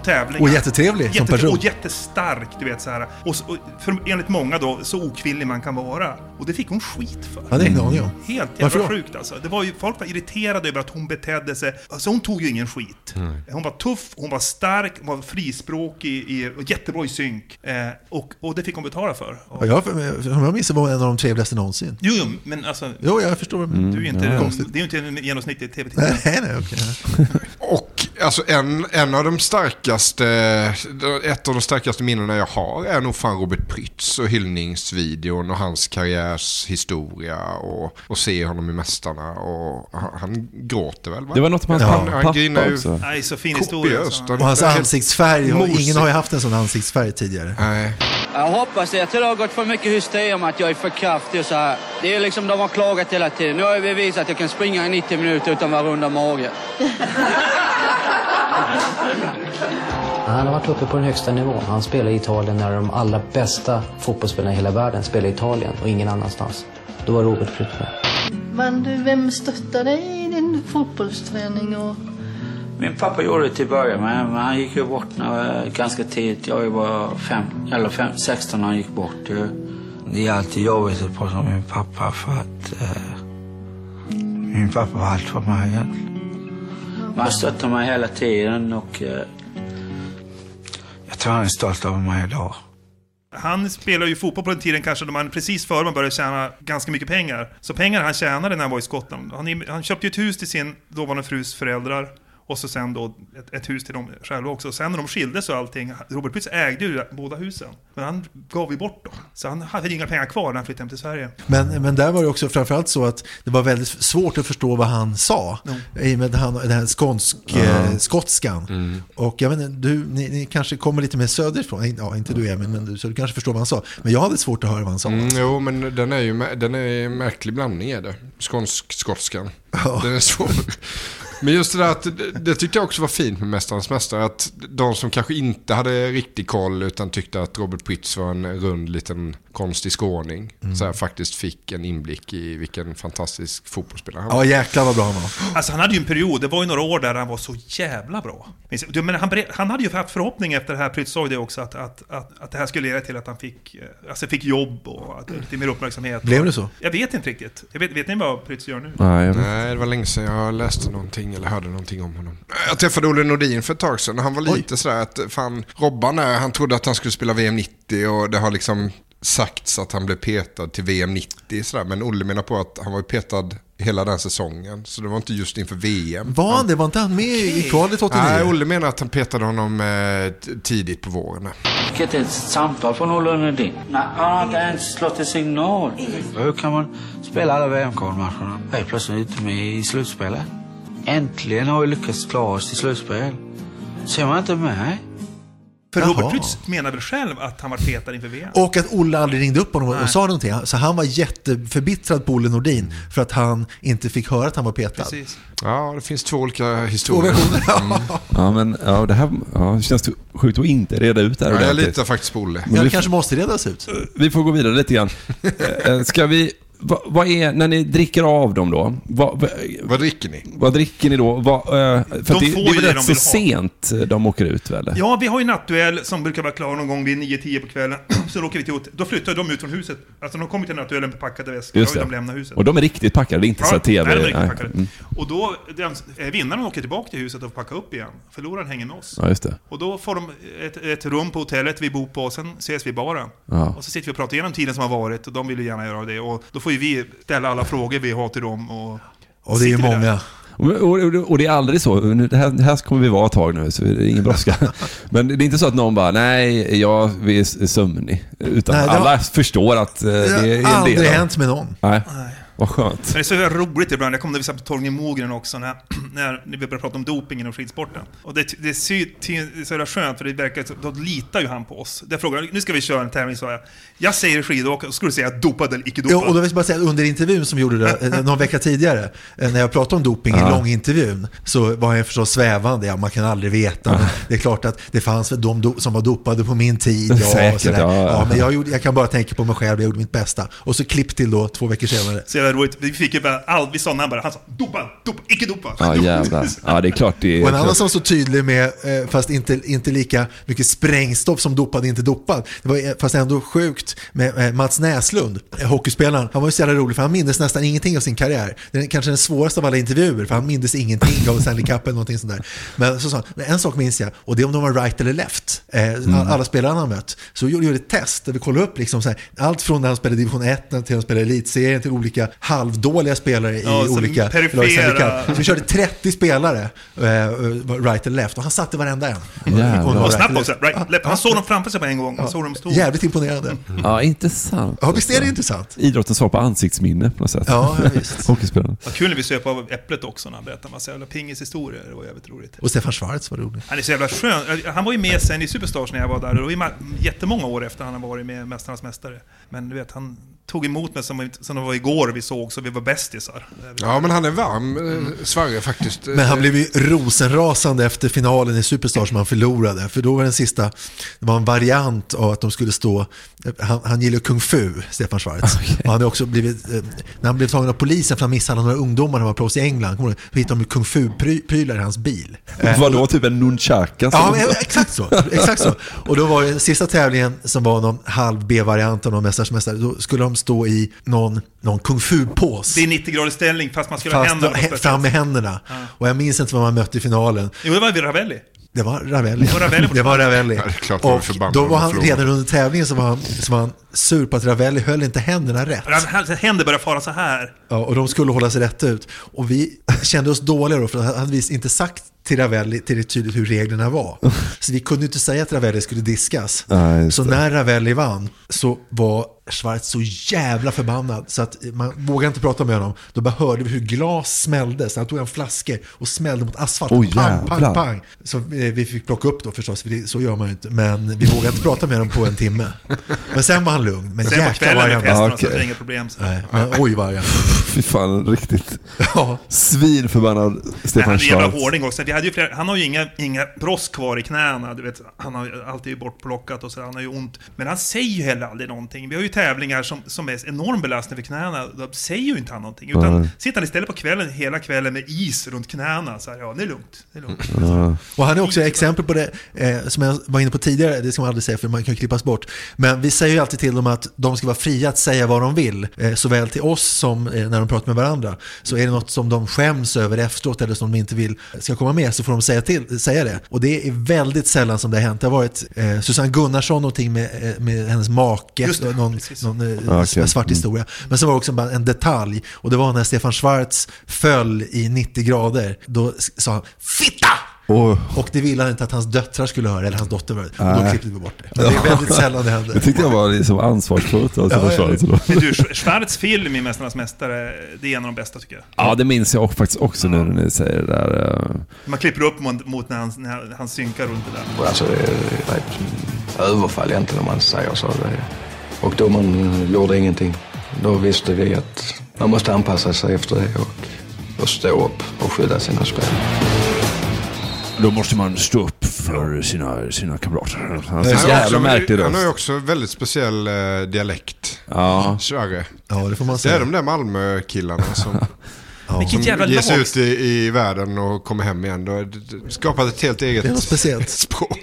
tävlingar. Och jättetrevlig som person. Och jättestark, du vet så här. Och, så- och för, enligt många då, så okvinnlig man kan vara. Och det fick hon skit för. Ja, det är ingen aning om. Helt jävla sjukt alltså. Det var ju, folk var irriterade över att hon betedde sig. Alltså hon tog ju ingen skit. Hon var tuff, hon var stark, hon var frispråkig i, och jättebra i synk. Eh, och, och det fick hon betala för. Och, Ja, jag, om jag minns var hon en av de trevligaste någonsin. Jo, jo, men alltså... Jo, jag förstår. Du är inte, ja. Konstigt. det är ju inte en genomsnittlig tv-tittare. Nej, nej, okej. Och alltså en, en av de starkaste, ett av de starkaste minnena jag har är nog fan Robert Prytz och hyllningsvideon och hans karriärs historia och, och se honom i Mästarna och han, han gråter väl va? Det var något med hans han, pappa han grinar också. Nej, så fin historia. kopiöst. Alltså. Och hans ansiktsfärg, och ingen har ju haft en sån ansiktsfärg tidigare. Nej. Jag hoppas det. Jag tror det har gått för mycket hysteri om att jag är för kraftig och så här. Det är liksom, de har klagat hela tiden. Nu har jag bevisat att jag kan springa i 90 minuter utan att vara runda mage. Han har varit uppe på den högsta nivån. Han spelar i Italien när de allra bästa fotbollsspelarna i hela världen spelar i Italien och ingen annanstans. Då var Robert Prytz med. Men du, vem stöttar dig i din fotbollsträning? Och... Min pappa gjorde det till början men han gick ju bort när, ganska tidigt. Jag var fem, eller fem, 16 när han gick bort. ju. Det är alltid jobbigt att prata med min pappa för att eh, min pappa var allt för mig. Han stöttar mig hela tiden och eh, jag tror han är stolt över mig idag. Han spelade ju fotboll på den tiden kanske då man precis före man började tjäna ganska mycket pengar. Så pengar han tjänade när han var i Skottland. Han, han köpte ju ett hus till sin dåvarande frus föräldrar. Och så sen då ett, ett hus till dem själva också. Sen när de skildes och allting, Robert Prytz ägde ju båda husen. Men han gav ju bort dem. Så han hade inga pengar kvar när han flyttade hem till Sverige. Men, men där var det också framförallt så att det var väldigt svårt att förstå vad han sa. I och med han, den här skånsk, Ja. eh, skotskan. Och jag vet inte, du, ni, ni kanske kommer lite mer söderifrån. Ja, inte du Emil, men du, så du kanske förstår vad han sa. Men jag hade svårt att höra vad han sa. Mm, jo, men den är ju den är en märklig blandning är det. Skånsk-skotskan. Den är svår. Men just det där att det, det tyckte jag också var fint med Mästarnas Mästare. Att de som kanske inte hade riktig koll utan tyckte att Robert Prytz var en rund liten konstig skåning. Mm. Så här, faktiskt fick en inblick i vilken fantastisk fotbollsspelare han Ja, jäklar vad bra han var. Alltså han hade ju en period, det var ju några år där han var så jävla bra. Men han, han hade ju haft förhoppning efter det här, Prytz sa ju det också, att, att, att, att det här skulle leda till att han fick, eh, alltså fick jobb och att, lite mer uppmärksamhet. Blev det så? Jag vet inte riktigt. Jag vet, vet ni vad Prytz gör nu? Nej, Nej, det var länge sedan jag läste någonting eller hörde någonting om honom. Jag träffade Olle Nordin för ett tag sedan och han var lite sådär att fan, Robban är, han trodde att han skulle spela VM 90 och det har liksom sagts att han blev petad till VM 90 sådär. Men Olle menar på att han var ju petad hela den säsongen. Så det var inte just inför VM. Var han det? Var inte han med i kvalet 89? Nej, Olle menar att han petade honom eh, tidigt på våren. Fick inte ett samtal från Olle Nordin. Nej, han har inte ens slått en signal. Hur kan man spela alla VM-kvalmatcherna helt plötsligt inte med i slutspelet? Äntligen har vi lyckats klara oss till slutspel. Ser man inte med? För Jaha. Robert Prytz menar väl själv att han var petad inför VM? Och att Olle aldrig ringde upp honom och Nej. sa någonting. Så han var jätteförbittrad på Olle Nordin för att han inte fick höra att han var petad. Precis. Ja, det finns två olika historier. Mm. Ja, men ja, det här ja, det känns sjukt att inte reda ut det här Ja, jag litar faktiskt på Olle. Men det kanske måste redas ut. Vi får gå vidare lite grann. Eh, Ska vi... Vad, vad är, när ni dricker av dem då? Vad, vad, Vad dricker ni? vad dricker ni då? Vad, eh, för att det, får det är väl rätt de så sent de åker ut väl? Ja, vi har ju en nattduell som brukar vara klar någon gång vid 9-10 på kvällen. Så åker vi till. Då flyttar de ut från huset. Alltså de kommer till nattduellen med packade väskor. Just Då det. vill de lämna huset. Och de är riktigt packade, det är inte så här TV. nej, de är riktigt nej. packade. Mm. Och då, den, eh, vinnaren åker tillbaka till huset och får packa upp igen. Förloraren hänger med oss. Ja, just det. Och då får de ett, ett rum på hotellet vi bor på och sen ses vi i baren. Ja. Och så sitter vi och pratar igenom tiden som har varit och de vill ju gärna göra det. Och då får ju vi ställa alla frågor vi har till dem. Och, Och det är ju många. Och, och, och det är aldrig så, nu- det här, det här kommer vi vara ett tag nu, så det är ingen brådska. Men det är inte så att någon bara, nej, jag är sömnig. Utan Nej, det har- alla förstår att eh, det är Det en har aldrig del av- hänt med någon. Nej, vad skönt. Men det är så roligt ibland. Jag kommer när vi satt på Torgny Mogren också, när, när vi började prata om doping inom skidsporten. Och det, det, är så, jävla skönt, för det verkar, då litar ju han på oss. Jag frågar, nu ska vi köra en tävling, sa jag. Jag säger skidåkare, och skulle du säga dopad eller icke Ja, dopad. och då vill jag bara säga att under intervjun som vi gjorde det, eh, någon vecka tidigare, eh, när jag pratade om doping i Ja. långintervjun, så var jag förstås svävande. Ja, man kan aldrig veta. Men det är klart att det fanns de som var dopade på min tid. Ja, Säkert, ja, ja. ja, men jag, gjorde, jag kan bara tänka på mig själv, jag gjorde mitt bästa. Och så klipp till då två veckor senare. Jävla roligt. Vi fick ju bara, all, vi sa namn bara, han sa dopad, dopad, icke dopad. Ja, jävlar. Ja, det är klart det är... Och en annan som var så tydlig med, eh, fast inte, inte lika mycket sprängstoff som dopad, inte dopad. Det var eh, fast ändå sjukt med eh, Mats Näslund, hockeyspelaren. Han var ju så jävla rolig för han mindes nästan ingenting av sin karriär. Det är kanske den svåraste av alla intervjuer för han mindes ingenting av Stanley Cup eller någonting sånt där. Men så sa han, "Men en sak minns jag och det är om de var right eller left. All- Alla spelare han har mött. Så gjorde vi ett test där vi kollade upp liksom så här, allt från när han spelade division 1 till när han spelade elitserien till olika halvdåliga spelare i Ja, så olika perifera- lag i. Så vi körde 30 spelare, eh, right eller left, och han satte varenda en. Jävlar. Och- och- snabbt också. Right, left. Han såg dem framför sig på en gång. Han såg dem stå. Jävligt imponerande. Ja, intressant. Ja, visst är det intressant? Idrottens svar på ansiktsminne på något sätt. Ja, visst. Hockeyspelaren. Vad kul när vi söp av Äpplet också när han berättade massa jävla pingishistorier. Det var jävligt roligt. Och Stefan Schwarz var rolig. Han är så jävla skön. Han var ju med sen i Superstars när jag var där. Det var jättemånga år efter han har varit med i Mästarnas Mästare. Men du vet, han tog emot mig som, som det var igår vi såg, så vi var bästisar. Ja, men han är varm, eh, Sverige faktiskt. Men han blev ju rosenrasande efter finalen i Superstar som han förlorade. För då var den sista, det var en variant av att de skulle stå, han, han gillar kung fu, Stefan Schwarz. Och han har också blivit, eh, när han blev tagen av polisen för att han misshandlade några ungdomar när han var proffs i England, så hittade de kung fu-prylar i hans bil. Vadå, typ en nunchaka? Ja, men, exakt så. Exakt så. Och då var det sista tävlingen som var någon halv B-variant av någon Mästars mästare. Då skulle de stå i någon, någon kung fu-pås. Det är 90 grader ställning fast man skulle ha Fast händerna he- speciellt fram med händerna. Och jag minns inte vad man mötte i finalen. Jo, det var vid Ravelli. Det var Ravelli. Det var Ravelli. Det var Ravelli. Ja, det är klart man är och då var han redan under tävlingen så var han, så var han sur på att Ravelli höll inte händerna rätt. Hans händer började fara så här. Ja, och de skulle hålla sig rätt ut. Och vi kände oss dåliga då, för han hade visst inte sagt till Ravelli tillräckligt tydligt hur reglerna var. Så vi kunde inte säga att Ravelli skulle diskas. Just så när Ravelli vann så var Schwarz så jävla förbannad så att man vågade inte prata med honom. Då bara hörde vi hur glas smällde. Så han tog en flaska och smällde mot asfalt. Oj, pang, pang, pang. Så eh, vi fick plocka upp då förstås, för det, så gör man ju inte. Men vi vågade inte prata med honom på en timme. Men sen var han lugn. Men Sen på jäklar kvällen vad han var det inga problem. Så. Nej, men oj vad arg han Fy fan, riktigt Ja. svinförbannad Stefan han är jävla Schwarz. hårding också. Vi hade ju flera, han har ju inga, inga brosk kvar i knäna. Du vet, han har ju alltid bortplockat och så. Han har ju ont. Men han säger ju heller aldrig någonting. Vi har ju tävlingar som, som är enorm belastning för knäna. Då säger ju inte han någonting. Utan Nej. sitter han istället på kvällen, hela kvällen med is runt knäna. Så här, ja, det är lugnt. Det är lugnt. Ja. Och han är också exempel på det eh, som jag var inne på tidigare, det ska man aldrig säga för man kan ju klippas bort. Men vi säger ju alltid till dem att de ska vara fria att säga vad de vill, eh, såväl till oss som eh, när de pratar med varandra. Så är det något som de skäms över efteråt eller som de inte vill ska komma med så får de säga, till, säga det. Och det är väldigt sällan som det har hänt. Det har varit eh, Susanne Gunnarsson någonting med, eh, med hennes make, någon, precis. någon eh, Ja, okej. svart historia. Men så var det också bara en detalj och det var när Stefan Schwarz föll i 90 grader. Då sa han ”Fitta!” Och, Och det ville han inte att hans döttrar skulle höra, eller hans dotter var det. Och då klippte vi bort det. Men det är väldigt sällan det händer. Det tyckte jag var liksom ansvarsfullt. Alltså, Ja, ja. Men du, Schwarz film i Mästarnas Mästare, det är en av de bästa tycker jag. Ja, det minns jag faktiskt också nu när ni säger det där. eh. Man klipper upp mot, mot när, han, när han synkar runt det där. Alltså, det är ett överfall egentligen om man säger så. Det- Och domaren gjorde ingenting. Då visste vi att man måste anpassa sig efter det och, och stå upp och skydda sina spelare. Då måste man stå upp för sina, sina kamrater. Han är Han så har jävla också- märklig Han har ju också väldigt speciell eh, dialekt. Ja. Sverre. Ja, det får man Det säga. är de där Malmö-killarna som, Vilket som jävla lag. ut i, i världen och kommer hem igen. Då, det- det- skapat ett helt eget Det är något speciellt. språk.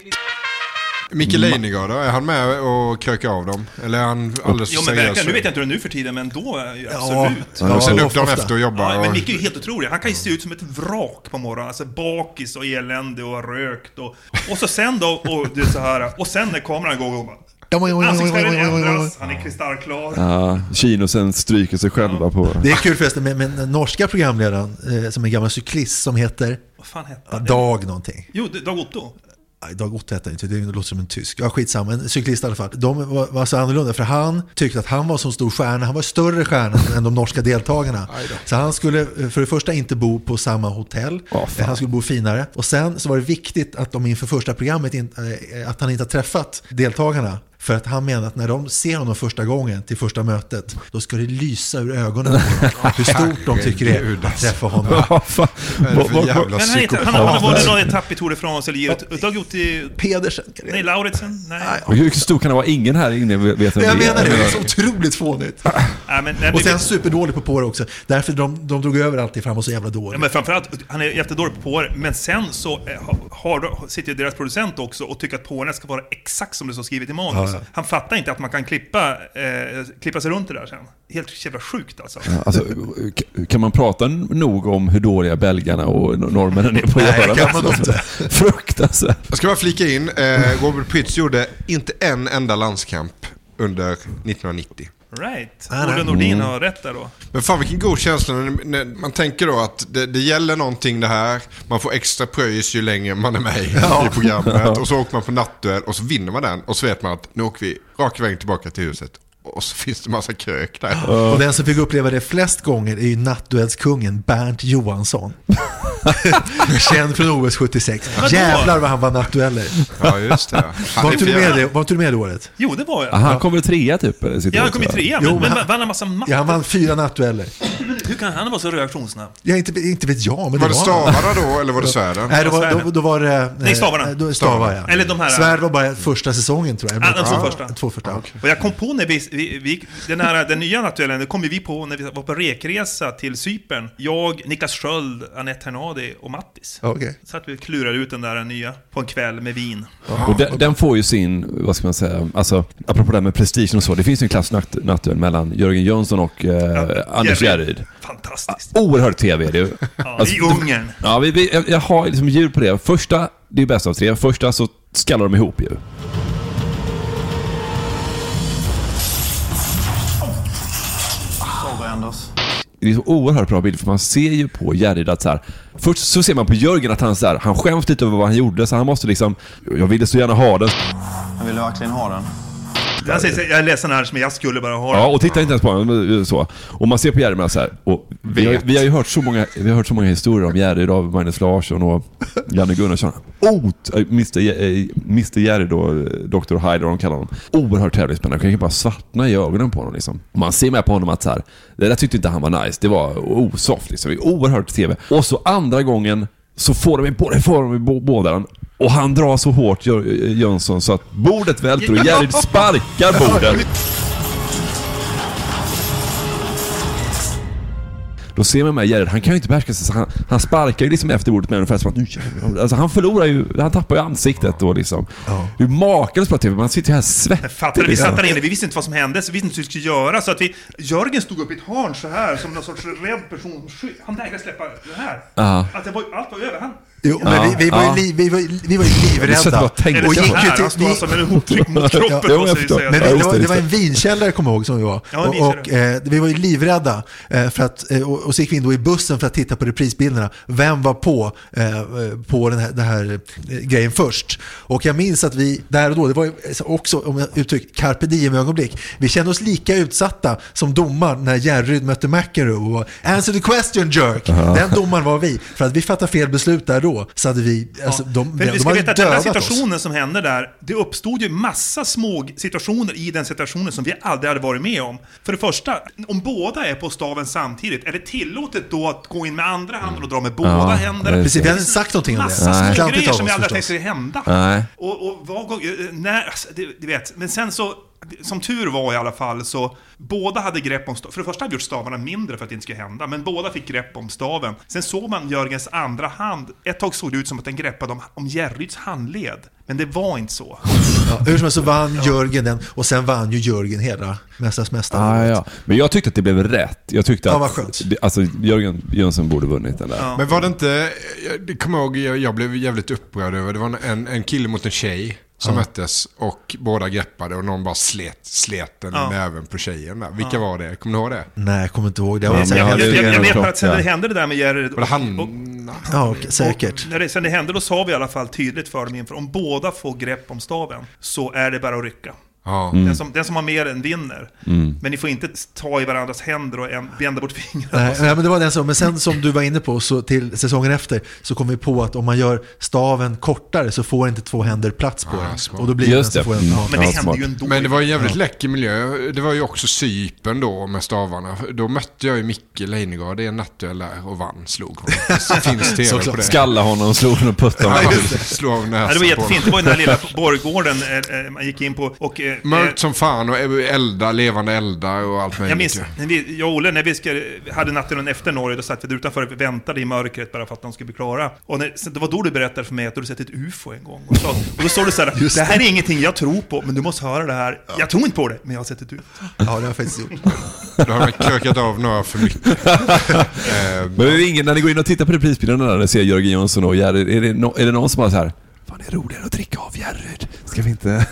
Micke Leijnegard då? Är han med och krökar av dem? Eller är han alldeles Jo men seriös? verkligen, nu vet jag inte hur det är nu för tiden, men då är ju Ja. absolut. Ja, och sen upp dagen efter och jobba. Ja, men Micke är ju helt otrolig. Han kan ju se ut som ett vrak på morgonen. Alltså bakis och elände och rökt och... Och så sen då, och det är så här. Och sen när kameran går och bara... Ansiktsfärgen ändras, han är kristallklar. Ja, kinosen stryker sig själva på... Det är kul förresten med, med den norska programledaren eh, som är en gammal cyklist som heter Vad fan hette han? Dag någonting. Jo, det- Dag Otto. Dag Otto hette han inte, det låter som en tysk. Ja, skitsamma, en cyklist i alla fall. De var, var så annorlunda för han tyckte att han var så stor stjärna, han var större stjärna än de norska deltagarna. Så han skulle eh, för det första inte bo på samma hotell, Eh, han skulle bo finare. Och sen så var det viktigt att de inför första programmet, eh, att han inte har träffat deltagarna. För att han menar att när de ser honom första gången till första mötet, då ska det lysa ur ögonen på dem. Hur stort de tycker det är att alltså. träffa honom. Vad fan? Vad är han, har varit någon etapp i Tour de France eller. Dag Otto... Pedersen. Nej, Lauritsen? Nej. Hur stor kan det vara? Ingen här inne vet vem Jag det är. menar det, det är så otroligt fånigt. Och det- sen superdålig på på det också. Därför de, de drog över alltid fram och så jävla Ja, dålig. men framförallt, han är jättedålig på påare, men sen så eh, har, har, sitter ju deras producent också och tycker att påarna ska vara exakt som det står skrivet i manus. Ja. Han fattar inte att man kan klippa, eh, klippa sig runt det där sen. Helt jävla sjukt alltså. Alltså, kan man prata nog om hur dåliga belgarna och norrmännen är på att Nej, göra kan man alltså, Fruktansvärt. Jag ska bara flika in, eh, Robert Prytz gjorde inte en enda landskamp under 1990. Right. Nej. Olle Nordin Mm. har rätt där då. Men fan vilken god känsla när, när man tänker då att det, det gäller någonting det här. Man får extra pröjs ju längre man är med i, Ja. i programmet. Och så åker man på nattduell och så vinner man den. Och så vet man att nu åker vi rak väg tillbaka till huset. Och så finns det massa krök där. Och den som fick uppleva det flest gånger är ju nattduellskungen Bernt Johansson. Känd från OS 76. Vadå? Jävlar vad han vann nattdueller. Ja, just det. Han Var är inte du med det, var inte du med det året? Jo, det var jag. Han kom väl trea typ? eller Ja, han kom jag. trea, Jo, men, men men han- vann en massa matcher. Ja, han vann fyra nattdueller. Hur kan han vara så reaktionssnabb? Ja, inte, inte vet jag, men Var det det var han. stavarna då eller var det svärden? Nej, då var, då, då var det... Nej, stavarna. eh, Då, stavar, ja. Eller de här- Svärd var bara första säsongen tror jag. Ja, de två första. Två första. Och jag kom på när vi, vi, vi den, här, den nya nattduellen, det kom ju vi på när vi var på rekresa till Cypern. Jag, Niklas Sköld, Anette Hernadi och Mattis. Okej. Så att vi klurade ut den där nya på en kväll med vin. Och den, den får ju sin, vad ska man säga, alltså apropå det här med prestigen och så. Det finns ju en klass natt, nattduell mellan Jörgen Jönsson och eh, Anders Järryd. Fantastiskt. Oerhört tv är det ju. Ja, i Ungern. Ja, vi, vi, jag, jag har liksom ljud på det. Första, det är bäst av tre. Första så skallar de ihop ju. Det är så oerhört bra bild för man ser ju på Järryd att så här, Först så ser man på Jörgen att han så här, han skäms lite över vad han gjorde så han måste liksom Jag ville så gärna ha den. Jag ville verkligen ha den. Han säger så här, jag är ledsen Anders, men jag skulle bara ha Ja, och titta inte ens på honom så. Och man ser på Järryd så här, och vi, har, vi har ju hört så många, vi har hört så många historier om Järryd av Magnus Larsson och Janne Gunnarsson. Ot, äh, Mr. Äh, Mr. Järryd då, Dr. Hyde de kallar honom. Oerhört tävlingsspännande. Jag kan ju bara svartna i ögonen på honom liksom. Och man ser med på honom att så här, det där tyckte inte han var nice. Det var osoft liksom. Oerhört tv. Och så andra gången så får de, de bo- båda den. Och han drar så hårt, Jönsson, så att bordet välter och Järryd sparkar bordet. Då ser man med Gerhard, han kan ju inte behärska sig så han, han sparkar ju liksom efter bordet med ungefär som att nu. Alltså han förlorar ju, han tappar ju ansiktet då liksom. Det är makalöst bra TV, man sitter ju här svettig. Fattar? Vi liksom. satt där inne, vi visste inte vad som hände, så vi visste inte hur vi skulle göra. Så att vi, Jörgen stod upp i ett hörn så här som någon sorts rädd person. Han vägrade släppa det här. Ja. Att det var, allt var över. Han, Jo, men vi, vi, var Ja. ju li, vi, var, vi var ju livrädda. Och gick ju till, vi, med en hoptryck mot kroppen. Ja, säga. Men vi, det, var, det, var en vinkällare kommer jag ihåg som vi var. Ja, och och eh, vi var ju livrädda. Eh, för att, eh, och, och så gick vi in då i bussen för att titta på reprisbilderna. Vem var på, eh, på den här, den här eh, grejen först? Och jag minns att vi där och då, det var också, om jag uttrycker carpe diem ögonblick, vi kände oss lika utsatta som domaren när Järryd mötte McEnroe och answer the question jerk. Den domaren var vi. För att vi fattade fel beslut där då, så hade vi, alltså, de, Men de, vi ska hade veta att den här dödat oss. situationen som hände där, det uppstod ju massa små situationer i den situationen som vi aldrig hade varit med om. För det första, om båda är på staven samtidigt, är det tillåtet då att gå in med andra handen och dra med båda Ja, händerna? precis. Vi hade inte sagt någonting om det. Massa små grejer som jag aldrig tänkt sig hända. Nej. Och, och vad, eh, när, alltså, det, du vet, men sen så, som tur var i alla fall, så båda hade grepp om staven. För det första hade gjort stavarna mindre för att det inte skulle hända, men båda fick grepp om staven. Sen såg man Jörgens andra hand. Ett tag såg det ut som att den greppade om, om Jerryds handled. Men det var inte så. Ja, hur som helst så vann Jörgen den och sen vann ju Jörgen hela Mästarnas Mästare. Ah, ja. Men jag tyckte att det blev rätt. Jag tyckte Ja, att vad skönt. det- alltså, Jörgen Jönsson borde vunnit den där. Men var det inte, jag kommer ihåg, jag, jag blev jävligt upprörd över, det var en, en kille mot en tjej som Ja. möttes och båda greppade och någon bara slet, slet den Ja. näven på tjejen där. Vilka var det? Kommer du ihåg det? Nej, jag kommer inte ihåg. Det Ja, jag Jag, jag, vet att sen när det hände det där med Jerry... Var det han? och- Ja, okej, säkert. Och när det, sen det hände, då sa vi i alla fall tydligt för dem inför, om båda får grepp om staven, så är det bara att rycka. Ja. Den, som, den som har mer än vinner. Mm. Men ni får inte ta i varandras händer och en, vända bort fingrarna. Nej, nej, men det var den som, men sen som du var inne på, så till säsongen efter så kom vi på att om man gör staven kortare så får inte två händer plats på Ah, den. Och då blir Just den det. får en, Mm. ja. Men det Ja, hände ju ändå. Men det var en jävligt läcker miljö. Det var ju också sypen då med stavarna. Då mötte jag ju Micke Leijnegard i en nattduell där och vann, slog honom. Det finns tv på det. Skalla honom, slog honom och puttade Ja, honom. det. Slå av näsan Ja, det var jättefint. Det var ju den här lilla borggården eh, eh, man gick in på. Och, eh, Mörkt som fan och elda, levande eldar och allt möjligt. Jag minns, när vi, jag och Olle, när vi ska, hade natten efter Norge, då satt vi där utanför och väntade i mörkret bara för att de skulle bli klara. Och när, det var då du berättade för mig att du hade sett ett UFO en gång. Och, så, och då sa du så här, det här är ingenting jag tror på, men du måste höra det här. Jag tror inte på det, men jag har sett ett UFO. ja, det har jag faktiskt gjort. Då har jag krökat av några för mycket. Eh, Men är det ingen, när ni går in och tittar på reprisbilderna där, ni ser Jörgen Jönsson och Jerry, är det, no, är det någon som bara så här är roligare att dricka av Jerryd. Ska vi inte...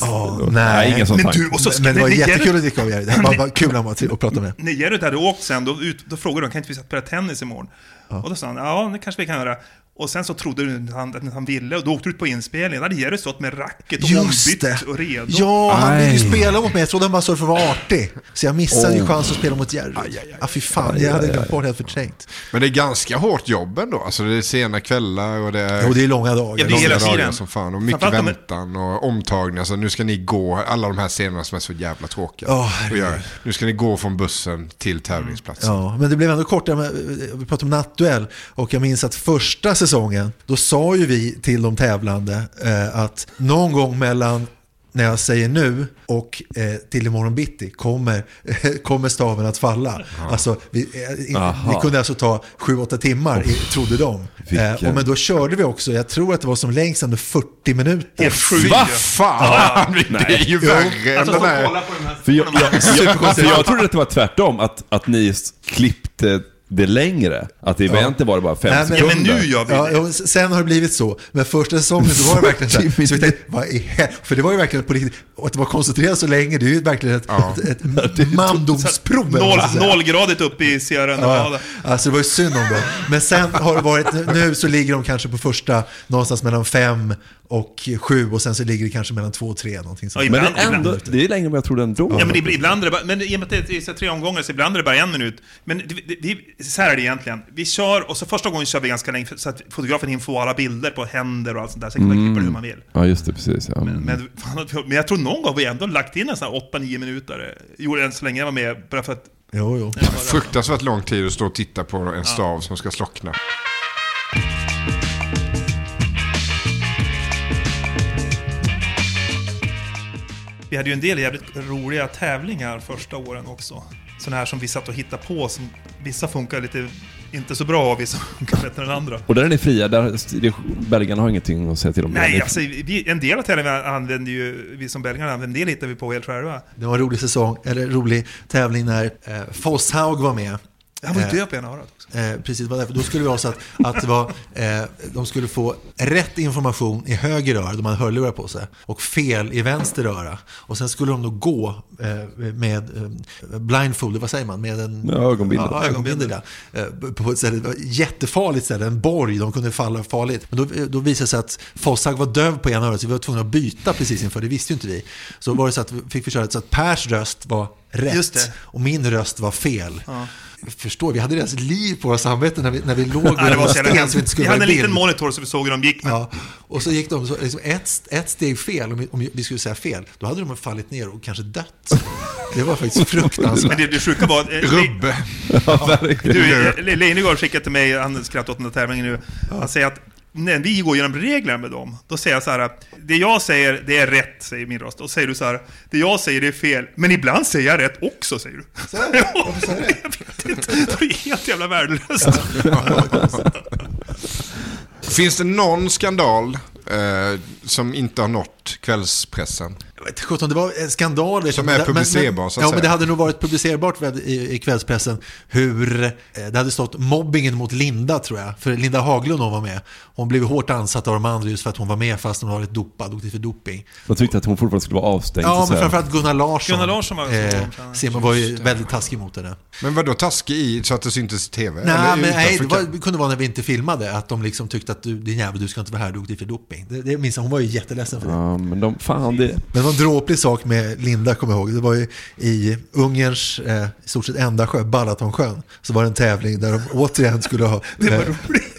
Ja, nej. ingen sån Men du, och så, Men det var jättekul att dricka av. Det var bara kul han var att prata med. När Jerry hade åkt sen, då, ut, då frågade de kan inte vi spela tennis imorgon? Och då sa han, ja det kanske vi kan göra. Och sen så trodde du att han, att han ville, och då åkte du ut på inspelningen. Då hade stått med racket och Just ombytt det. och redo. Ja, han ville ju Aj. spela mot mig. Jag trodde han bara såg för att vara artig. Så jag missade ju Oh. chansen att spela mot Jerry. Ja, fy fan. Jag hade glömt bort helt förträngt. Men det är ganska hårt jobb ändå. Alltså det är sena kvällar och det är... Jo, det är långa dagar. Ja, det är långa hela dagar tiden. som fan. Och mycket Framförallt väntan och omtagningar. Så nu ska ni gå, alla de här scenerna som är så jävla tråkiga. Göra. nu ska ni gå från bussen till tävlingsplatsen. Ja, men det blev ändå kortare. med- Vi pratade om nattduell och jag minns att första säsongen, då sa ju vi till de tävlande eh, att någon gång mellan när jag säger nu och eh, till imorgon bitti kommer, kommer staven att falla. Alltså, vi, eh, i- Aha. det kunde alltså ta 7-8 timmar, i, trodde de. Eh, och men då körde vi också, jag tror att det var som längst under 40 minuter. Helt sjukt. Va fan! Det är ju värre än Alltså, den få där. kolla på de här För jag, jag, trodde att det var tvärtom, att, att ni klippte det längre. Att det egentligen var det bara fem Nej, men- Ja, men sekunder. nu gör vi Ja, det. ja, sen har det blivit så. Men första säsongen så var det verkligen så här. Så vi tänkte, vad hel- För det var ju verkligen på riktigt. Och att det var koncentrerat så länge, det är ju verkligen ett, Ja. ett, ett mandomsprov. Noll, nollgradigt uppe i Sierra Ja, Nevada. alltså det var ju synd om dem. Men sen har det varit, nu så ligger de kanske på första någonstans mellan fem och sju och sen så ligger det kanske mellan två och tre. Någonting sånt. Ja, Men ibland- det är, ändå, det är längre än vad jag trodde ändå. Ja, men ib- ibland är det bara, men i och med att det är så tre omgångar, så ibland är det bara en minut. Men det, det, det, så här är det egentligen. Vi kör, och så första gången kör vi ganska länge, så att fotografen hinner få alla bilder på händer och allt sånt där. Sen kan man klippa det hur man vill. Ja, just det. Precis. Ja. Men, fan, men jag tror någon gång vi ändå lagt in en sån här 8-9 minuter. Gjorde än så länge jag var med, bara för att... Jo, jo. Fruktansvärt lång tid att stå och titta på en stav som ska slockna. Vi hade ju en del jävligt roliga tävlingar första åren också. Sådana här som vi satt och hittade på, som vissa funkar lite inte så bra och vissa funkar bättre än andra. Och där är ni fria, där, belgarna har ingenting att säga till om. Nej, Ni- alltså vi, en del av tävlingarna använder ju vi som belgare använder, en del hittar vi på helt själva. Det var en rolig säsong, eller rolig tävling när eh, Fosshaug var med. Han var ju Eh, död på ena örat också. Eh, precis, det var därför. Då skulle det vara så att, att det var, eh, de skulle få rätt information i höger öra, de hade hörlurar på sig, och fel i vänster öra. Och sen skulle de då gå eh, med eh, blindfold, vad säger man? Med en Med ögonbindel. Ja, ögonbindel, ja. Eh, på ett ställe, det var ett jättefarligt ställe, en borg, de kunde falla farligt. Men då, då visade det sig att Fossag var döv på ena örat, så vi var tvungna att byta precis inför, det visste ju inte vi. Så var det så att vi fick vi köra så att Pers röst var rätt och min röst var fel. Ja. Förstår, vi hade deras liv på våra samveten när vi, när vi låg Ja, var så sten så vi inte Vi skulle hade vara en liten monitor så vi såg hur de gick. Ja, och så gick de så, liksom ett, ett steg fel, om, om vi skulle säga fel, då hade de fallit ner och kanske dött. Det var faktiskt fruktansvärt. Men det, det sjuka var... eh, Rubbe. Ja, verkligen. Du, Leijnegard skickade till mig, han skrattar åt den där tävlingen nu, han säger att när vi går igenom reglerna med dem, då säger jag så här, det jag säger, det är rätt, säger min röst. Och säger du så här, det jag säger, det är fel. Men ibland säger jag rätt också, säger du. Varför sa du det? Jag vet inte, det är helt jävla värdelöst. Finns det någon skandal eh, som inte har nått kvällspressen? Jag vet inte, sjutton, det var en skandal. Som är publicerbar, men, så att Ja, säga. men det hade nog varit publicerbart i, i kvällspressen hur eh, det hade stått mobbingen mot Linda, tror jag. För Linda Haglund hon var med. Hon blev hårt ansatt av de andra just för att hon var med fast hon var lite dopad, åkte för doping. De tyckte att hon fortfarande skulle vara avstängd. Ja, men framförallt Gunnar Larsson. Gunnar Larsson var eh, Simon var ju väldigt taskig mot henne. Men då taskig i så att det syntes i tv? Nej, Eller men nej, det, var, det kunde vara när vi inte filmade, att de liksom tyckte att du, din jävel, du ska inte vara här, du åkte för doping. Det, det minns jag, hon var ju jätteledsen för det. Ja, men de, fan det... Men det var en dråplig sak med Linda, kommer jag ihåg. Det var ju i Ungerns eh, i stort sett enda sjö, Balatonsjön, så var det en tävling där de återigen skulle ha eh,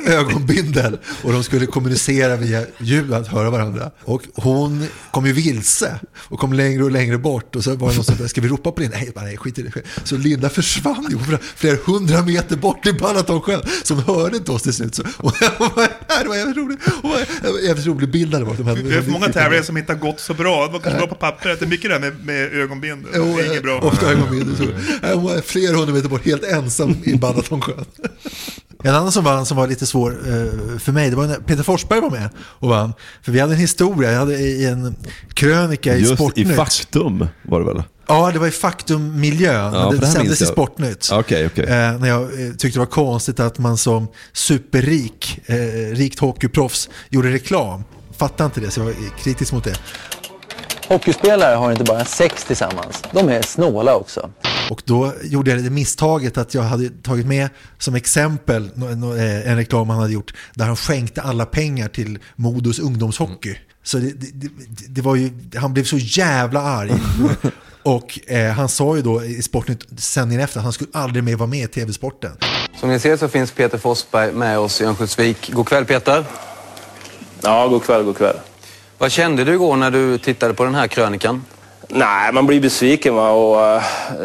ögonbindel och de skulle kommunicera via ljud, att höra varandra. Och hon kom ju vilse och kom längre och längre bort och så var det någon som sa, ska vi ropa på Linda? Nej, bara, nej skit i det. Så Linda försvann ju flera, flera hundra meter bort i Balatonsjön, så hon hörde inte oss till slut. Så, och, det var jävligt roligt. Jävligt rolig bild hade det varit. De Det är för många tävlingar som inte har gått så bra. Det var kanske bra på pappret. Det är mycket det här med, med ögonbindel. Jo, det är inget bra. Ofta ögonbindel. Hon var flera hundra meter bort, helt ensam i Balatonsjön. En annan som vann som var lite svår eh, för mig, det var när Peter Forsberg var med och vann. För vi hade en historia, jag hade i en krönika i Just i Sportnytt. Faktum var det väl? Ja, det var i Faktum-miljön. Ja, för det det sändes i. Sportnytt. Okej, okej. Eh, när jag eh, tyckte det var konstigt att man som superrik, eh, rikt hockeyproffs gjorde reklam. Fattade inte det, så jag var kritisk mot det. Hockeyspelare har inte bara sex tillsammans, de är snåla också. Och då gjorde jag det misstaget att jag hade tagit med som exempel eh, en reklam han hade gjort där han skänkte alla pengar till Modos ungdomshockey. Så det, det, det, det var ju, han blev så jävla arg. Och eh, han sa ju då i Sportnytt sändningen efter att han skulle aldrig mer vara med i tv-sporten. Som ni ser så finns Peter Forsberg med oss i Örnsköldsvik. God kväll Peter. Ja, god kväll, god kväll. Vad kände du igår när du tittade på den här krönikan? Nej, man blir besviken va? och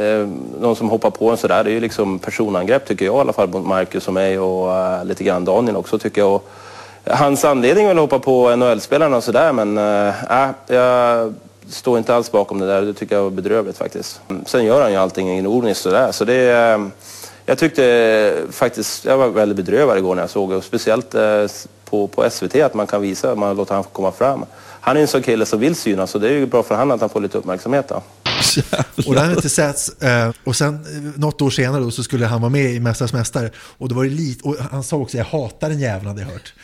eh, någon som hoppar på en sådär, det är ju liksom personangrepp tycker jag i alla fall mot Marcus och mig och eh, lite grann Daniel också tycker jag. Och, hans anledning är väl att hoppa på NHL-spelarna och sådär men äh, jag står inte alls bakom det där, det tycker jag var bedrövligt faktiskt. Sen gör han ju allting ironiskt sådär så det eh, jag tyckte faktiskt, jag var väldigt bedrövad igår när jag såg det och speciellt eh, på, på SVT att man kan visa, man låter han komma fram. Han är en sån kille som vill synas så det är ju bra för honom att han får lite uppmärksamhet då. Och det hade inte setts. Eh, och sen eh, något år senare då, så skulle han vara med i Mästarnas Mästare. Och, då var det lite, och han sa också jag hatar den jäveln hade jag hört.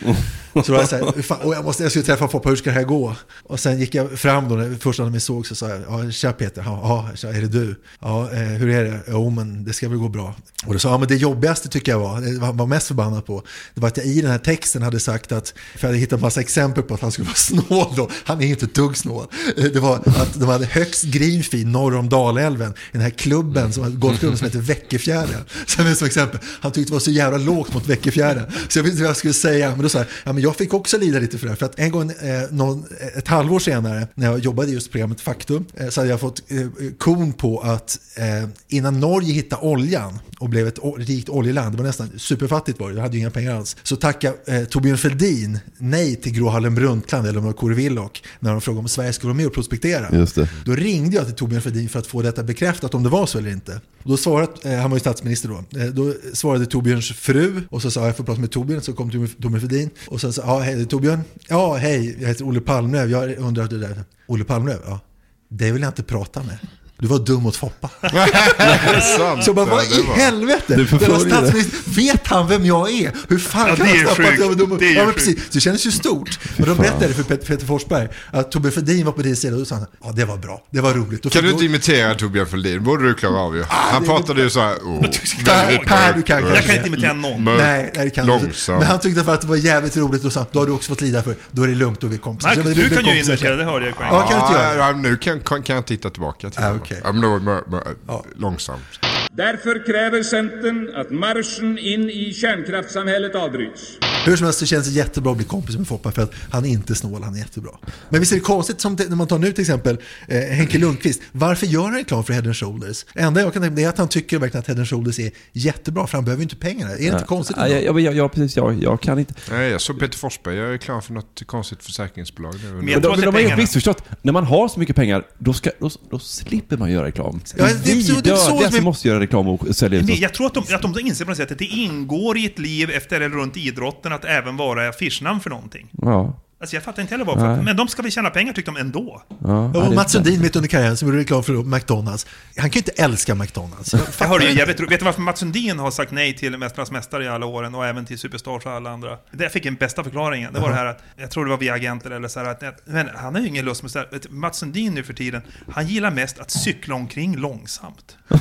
Så då var jag så här, fan, och jag, måste, jag skulle träffa Foppa, hur ska det här gå? Och sen gick jag fram då, när första gången vi såg så sa jag, ja, tja Peter, ja, är det du? Ja, eh, hur är det? Jo, men det ska väl gå bra. Och då sa han, ja, men det jobbigaste tycker jag var, det han var mest förbannad på, det var att jag i den här texten hade sagt att, för jag hade hittat massa exempel på att han skulle vara snål då, han är inte ett dugg snål. Det var att de hade högst greenfield norr om Dalälven, i den här klubben, som, golfklubben som heter Väckefjärden. Som, som exempel, han tyckte det var så jävla lågt mot Väckefjärden. Så jag vet inte vad jag skulle säga, men då sa jag, ja, men jag fick också lida lite för det här. För att en gång, eh, någon, ett halvår senare, när jag jobbade just programmet Faktum, eh, så hade jag fått eh, kon på att eh, innan Norge hittade oljan och blev ett rikt oljeland, det var nästan superfattigt var det, jag hade ju inga pengar alls, så tackade eh, Torbjörn Fälldin nej till Gro Harlem Brundtland, eller om det var Kåre Willoch, när de frågade om Sverige skulle vara med och prospektera. Just det. Då ringde jag till Torbjörn Fälldin för att få detta bekräftat om det var så eller inte. Och då svarade, eh, han var ju statsminister då, eh, då svarade Torbjörns fru och så sa jag jag får prata med Torbjörn, så kom Torbjörn Fälldin och sen sa ja hej det är Torbjörn, ja hej jag heter Olle Palmlöv, jag undrar det där, Olle Palmlöv, ja. Det vill jag inte prata med du var dum mot Foppa. det sant? Så bara, vad det i var- helvete? Du Denna förföljer det. statsminister, vet han vem jag är? Hur fan Ja, kan det är han stoppa att jag var dum mot... Det Ja, men precis. Så det kändes ju stort. Men de berättade för Pet- Peter Forsberg att Tobbe Fredin var på din sida och då sa han, ja det var bra, det var roligt. Och Kan du då- inte imitera Torbjörn Fälldin? borde du klara av ju. Han det- pratade ju så här. Oh, Per, per, du kan Jag kan inte imitera någon. Mörk, Nej, nej, det kan du inte. Men han tyckte för att det var jävligt roligt och sa, då har du också fått lida för, då är det lugnt och vi är kompisar. Du kan ju imitera, det hörde jag Ja, kan du inte göra det? Nu kan, jag titta tillbaka till Ah, honom. okej. Ja, men då, mör, mör, långsamt. Därför kräver Centern att marschen in i kärnkraftssamhället avbryts. Hur som helst så känns det jättebra att bli kompis med Foppa för att han är inte snål, han är jättebra. Men visst är det konstigt som det, när man tar nu till exempel eh, Henke Lundqvist. Varför gör han reklam för Head and Shoulders? Det enda jag kan tänka mig är att han tycker verkligen att Head and Shoulders är jättebra för han behöver ju inte pengarna. Är det inte konstigt? Ja, ja, ja, ja, precis. Jag, jag kan inte. Nej, jag såg Peter Forsberg jag är klar för något konstigt försäkringsbolag. Men Men jag tror att men det de har ju missförstått. När man har så mycket pengar, då, ska, då, då slipper man göra reklam. Ja, det är så- det är så Vidödiga som som är- måste göra reklam och sälja ut. Oss. jag tror att de, att de inser på något sätt att det ingår i ett liv efter eller runt idrotten att även vara affischnamn för någonting. Ja. Alltså jag fattar inte heller varför. Nej. Men de ska väl tjäna pengar tyckte de ändå. Ja, och Mats Sundin mitt under karriären som gjorde reklam för McDonalds. Han kan ju inte älska McDonalds. Jag Jag hörde ju jävligt ro- Vet du varför Mats Sundin har sagt nej till Mästarnas Mästare i alla åren och även till Superstars och alla andra? Det jag fick den bästa förklaringen. Det var det här att, jag tror det var via agenter eller så här att, men han har ju ingen lust med så här, vet du, Mats Sundin nu för tiden, han gillar mest att cykla omkring långsamt.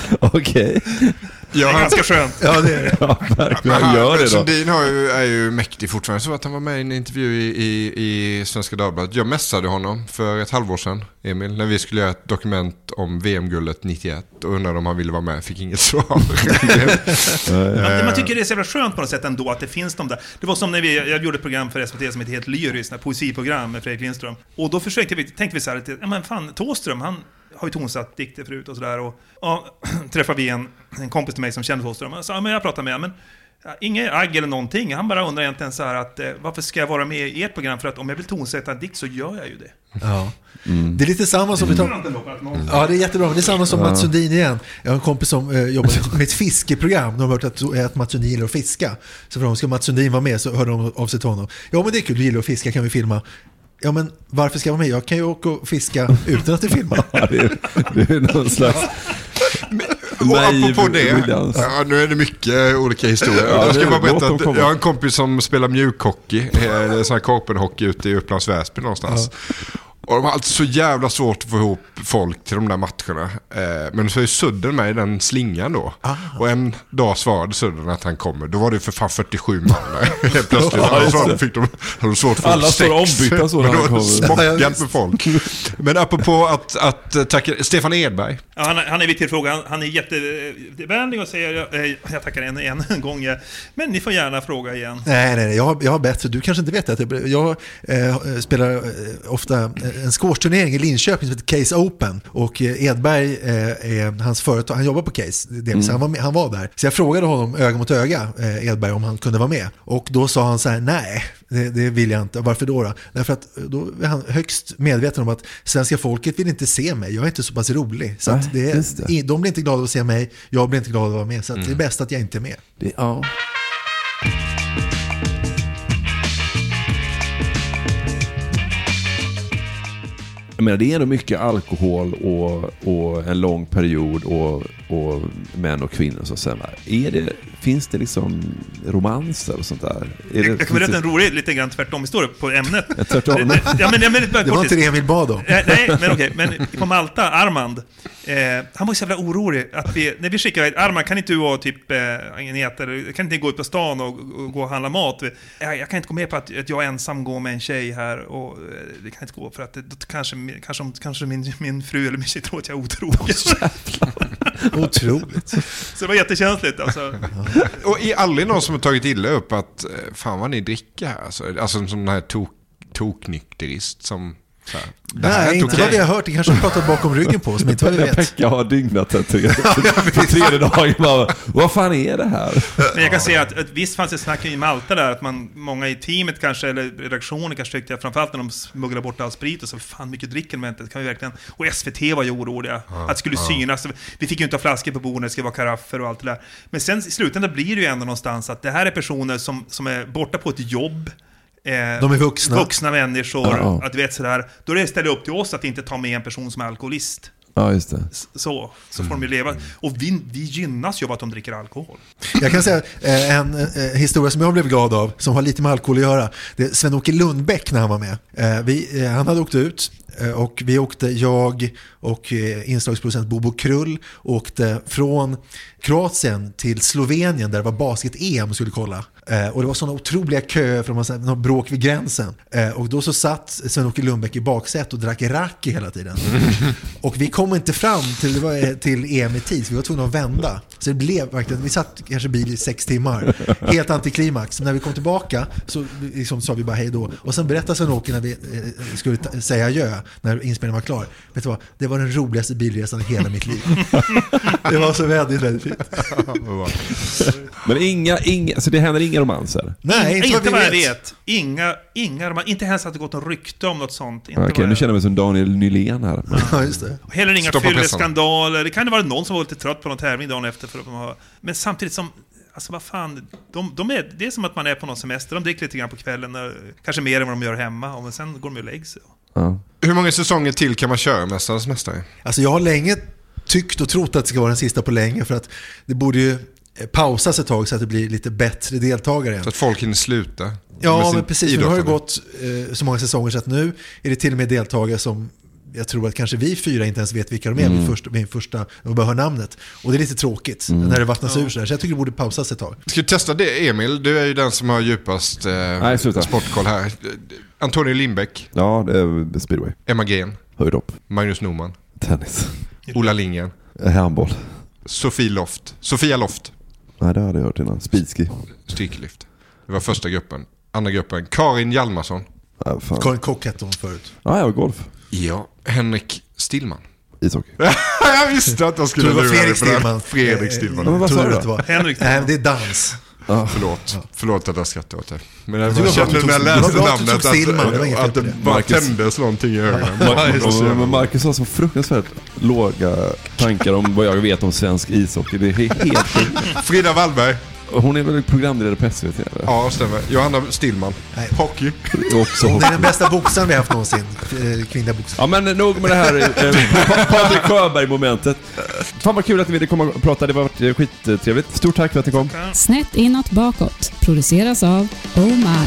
Okej. Det är ganska skönt. Ja, det är det. Ja, verkligen. han, Gör det då. Sundin har ju, är ju mäktig fortfarande. Så att han var med i en intervju i, i, i Svenska Dagbladet. Jag messade honom för ett halvår sedan, Emil, när vi skulle göra ett dokument om VM-guldet 91 och undrade om han ville vara med. Fick inget svar. Man, man tycker det är så jävla skönt på något sätt ändå att det finns de där. Det var som när vi, jag gjorde ett program för SVT som heter Helt Lyriskt, ett poesiprogram med Fredrik Lindström. Och då försökte vi, tänkte vi så här, att, ja men fan, Thåström, han har ju tonsatt dikter förut och sådär. Och ja, träffade vi en, en kompis till mig som kände Thåström. Och sa, ja, men jag pratade med honom, men ja, Inget agg eller någonting. Han bara undrar egentligen så här att eh, varför ska jag vara med i ert program? För att om jag vill tonsätta en dikt så gör jag ju det. Ja. Det är lite samma som... vi tar- Ja, det är jättebra. Det är samma som Mats Sundin igen. Jag har en kompis som eh, jobbar med ett fiskeprogram. De har hört att, att Mats Sundin gillar att fiska. Så frågade de, ska Mats Sundin vara med? Så hörde de av sig till honom. Ja, men det är kul. Du gillar att fiska. Kan vi filma? Ja, men varför ska jag vara med? Jag kan ju åka och fiska utan att det filmar. Ja, det, är, det är någon slags... Och naiv apropå det, ja, nu är det mycket olika historier. Ja, jag ska bara berätta att jag har en kompis som spelar mjukhockey, eh, sån här korpenhockey ute i Upplands Väsby någonstans. Och de har alltid så jävla svårt att få ihop folk till de där matcherna. Eh, men så är Sudden med i den slingan då. Och en dag svarade Sudden att han kommer. Då var det för fan 47 man där. Helt plötsligt. Så det. fick de, de svårt att få Alla står ombytta så när Men han kommer. Smockat med folk. Men apropå att, att eh, tacka, Stefan Edberg. Ja, han, han är viktig fråga. Han, han är jättevänlig och säger eh, jag tackar en, en, en gång. Men ni får gärna fråga igen. Nej, nej, nej. Jag, har, jag har bättre. Du kanske inte vet det. Jag, jag eh, spelar eh, ofta en squashturnering i Linköping som heter Case Open. Och eh, Edberg eh, är hans företag. Han jobbar på Case. Delvis. Mm. Han, var han var där. Så jag frågade honom öga mot öga, eh, Edberg, om han kunde vara med. Och då sa han så här, nej, det, det vill jag inte. Varför då? då? Därför att eh, då är han högst medveten om att svenska folket vill inte se mig. Jag är inte så pass rolig. Så att Nej, det det. de blir inte glada att se mig. Jag blir inte glad att vara med. Så Mm. det är bäst att jag inte är med. Det, ja. Jag menar, det är ändå mycket alkohol och, och en lång period och, och män och kvinnor. Så att säga. Är det, finns det liksom romanser och sånt där? Är Jag, jag kan berätta det- en rolig, lite grann tvärtom historia på ämnet. Ja, tvärtom. Det- det- Ja, men, ja, men, bara Det var kortis. inte det Emil bad om. Eh, Nej, men okej. Men på Malta, Armand, eh, han var så jävla orolig att vi, när vi skickade iväg, Armand kan inte du och typ, eh, kan inte ni gå ut på stan och, och gå och handla mat? Jag, jag kan inte gå med på att, att jag ensam går med en tjej här och eh, det kan inte gå för att det, då kanske, kanske, kanske min, min fru eller min tjej tror att jag är otrogen. Otroligt. Så det var jättekänsligt alltså. Och är aldrig någon som har tagit illa upp att eh, fan vad ni dricker här? Alltså, alltså som den här tok, toknykterist som... Här, här Nej, inte okej. vad vi har hört. Det kanske har pratat bakom ryggen på oss, men inte vad vi vet. Pekka har dygnat den tre, för tredje dagen. Bara, vad fan är det här? Men jag kan säga att, att visst fanns det snack i Malta där, att man, många i teamet kanske, eller redaktionen kanske tyckte, framförallt när de smugglade bort all sprit och så, fan mycket dricker de inte, det kan vi verkligen... Och SVT var ju oroliga, Ja, att det skulle ja. synas. Vi fick ju inte ha flaskor på bordet, det skulle vara karaffer och allt det där. Men sen i slutändan blir det ju ändå någonstans att det här är personer som, som är borta på ett jobb, eh, De är vuxna. vuxna människor. Ja. Att du vet sådär, då är det istället upp till oss att inte ta med en person som är alkoholist. Ja, just det. Så, så får de ju leva. Och vi, vi gynnas ju av att de dricker alkohol. Jag kan säga eh, en eh, historia som jag blev glad av, som har lite med alkohol att göra. Det är Sven-Åke Lundbäck när han var med. Eh, vi, eh, han hade åkt ut eh, och vi åkte, jag och eh, inslagsproducent Bobo Krull åkte från Kroatien till Slovenien där det var basket-EM och skulle kolla. Eh, och det var sådana otroliga köer för de någon bråk vid gränsen. Eh, och då så satt Sven-Åke Lundbäck i baksätet och drack raki hela tiden. och vi kom inte fram till, var, eh, till EM i tid, så vi var tvungna att vända. Så det blev verkligen, vi satt kanske bil i sex timmar. Helt antiklimax. Men när vi kom tillbaka så liksom sa vi bara hej då. Och sen berättade Sven-Åke när vi eh, skulle säga adjö, när inspelningen var klar. Vet du vad? Det var den roligaste bilresan i hela mitt liv. det var så väldigt, väldigt fint. Men inga, inga, så det händer inga romanser? Nej, inte, inte vad jag vet. vet. Inga, inga, man- inte ens att det gått något rykte om något sånt. Inte Okej, nu känner jag mig som Daniel Nylén här. Ja, just det. Heller inga fylleskandaler. Det kan ha varit någon som var lite trött på någon tävling dagen efter. För att de har... Men samtidigt som... Alltså vad fan, de, de är, det är som att man är på någon semester. De dricker lite grann på kvällen, eh, kanske mer än vad de gör hemma. Och men sen går de och lägger sig. Hur många säsonger till kan man köra Mästarnas Mästare? Alltså jag har länge tyckt och trott att det ska vara den sista på länge för att det borde ju pausas ett tag så att det blir lite bättre deltagare igen. Så att folk hinner sluta? Ja, men precis. Nu har det gått eh, så många säsonger så att nu är det till och med deltagare som jag tror att kanske vi fyra inte ens vet vilka de är Mm. vid första, vid första, när vi bara hör namnet. Och det är lite tråkigt Mm. när det vattnas ur så här. Så jag tycker det borde pausas ett tag. Ska vi testa det Emil? Du är ju den som har djupast eh, sluta. sportkoll här. Antonio Lindbäck, Ja, det är speedway. Emma Gren, Höjdhopp. Magnus Norman, Tennis. Ola Lindgren, Eh, Handboll. Sofie Loft, Sofia Loft, Nej, det hade jag hört innan. Speedski. styrkelyft. Det var första gruppen. Andra gruppen, Karin Hjalmarsson. Ja, fan. Karin Kock hette hon förut. Ja, jag golf. Ja, Henrik Stillman. Ishockey. jag visste att jag skulle Tror det var lura dig Fredrik på det. Stillman. Fredrik Eh, Stillman. men vad tror sa du du det då? var? Henrik Nej, det är dans. Förlåt. Förlåt att jag skrattade åt det. Men jag kände när jag läste att namnet det att, det bara Marcus. tändes någonting i ögonen. Mar- men Marcus har så fruktansvärt låga tankar om vad jag vet om svensk ishockey. Det är he- helt. Frida Wallberg. Hon är väl programledare på SVT? Eller? Ja, stämmer. Johanna Stillman. Hockey. Också Hon är den bästa boxaren vi har haft någonsin. Eh, Kvinnliga boxare. Ja men nog med det här eh, Pa- Patrik Sjöberg-momentet. Fan vad kul att ni ville komma och prata, det har varit eh, skittrevligt. Stort tack för att ni kom. Snett inåt bakåt produceras av Oh My.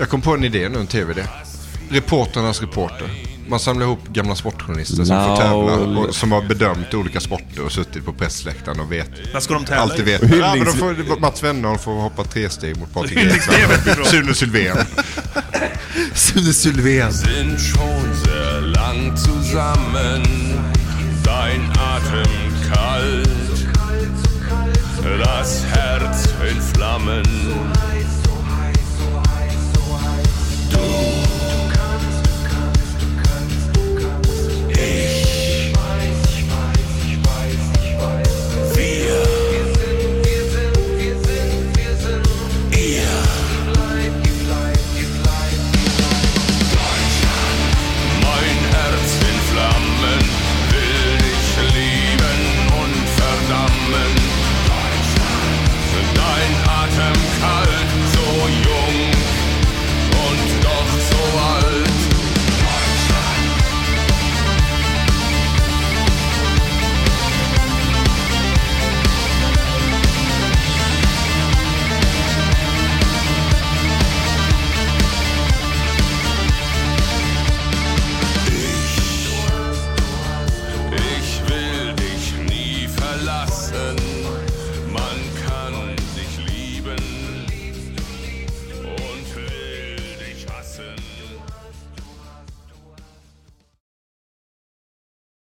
Jag kom på en idé nu, en tv-idé. Reporternas reporter. Man samlar ihop gamla sportjournalister som får tävla och som har bedömt olika sporter och suttit på pressläktaren och vet. Vad ska de tävla Alltid vet. Ja, men får, Mats Wennerholm får hoppa tre steg mot Patrik bra. Sune Sylvén. Sune Sylvén. sind schon sehr lang zusammen, dein Atem kalt, das Herz in Flammen,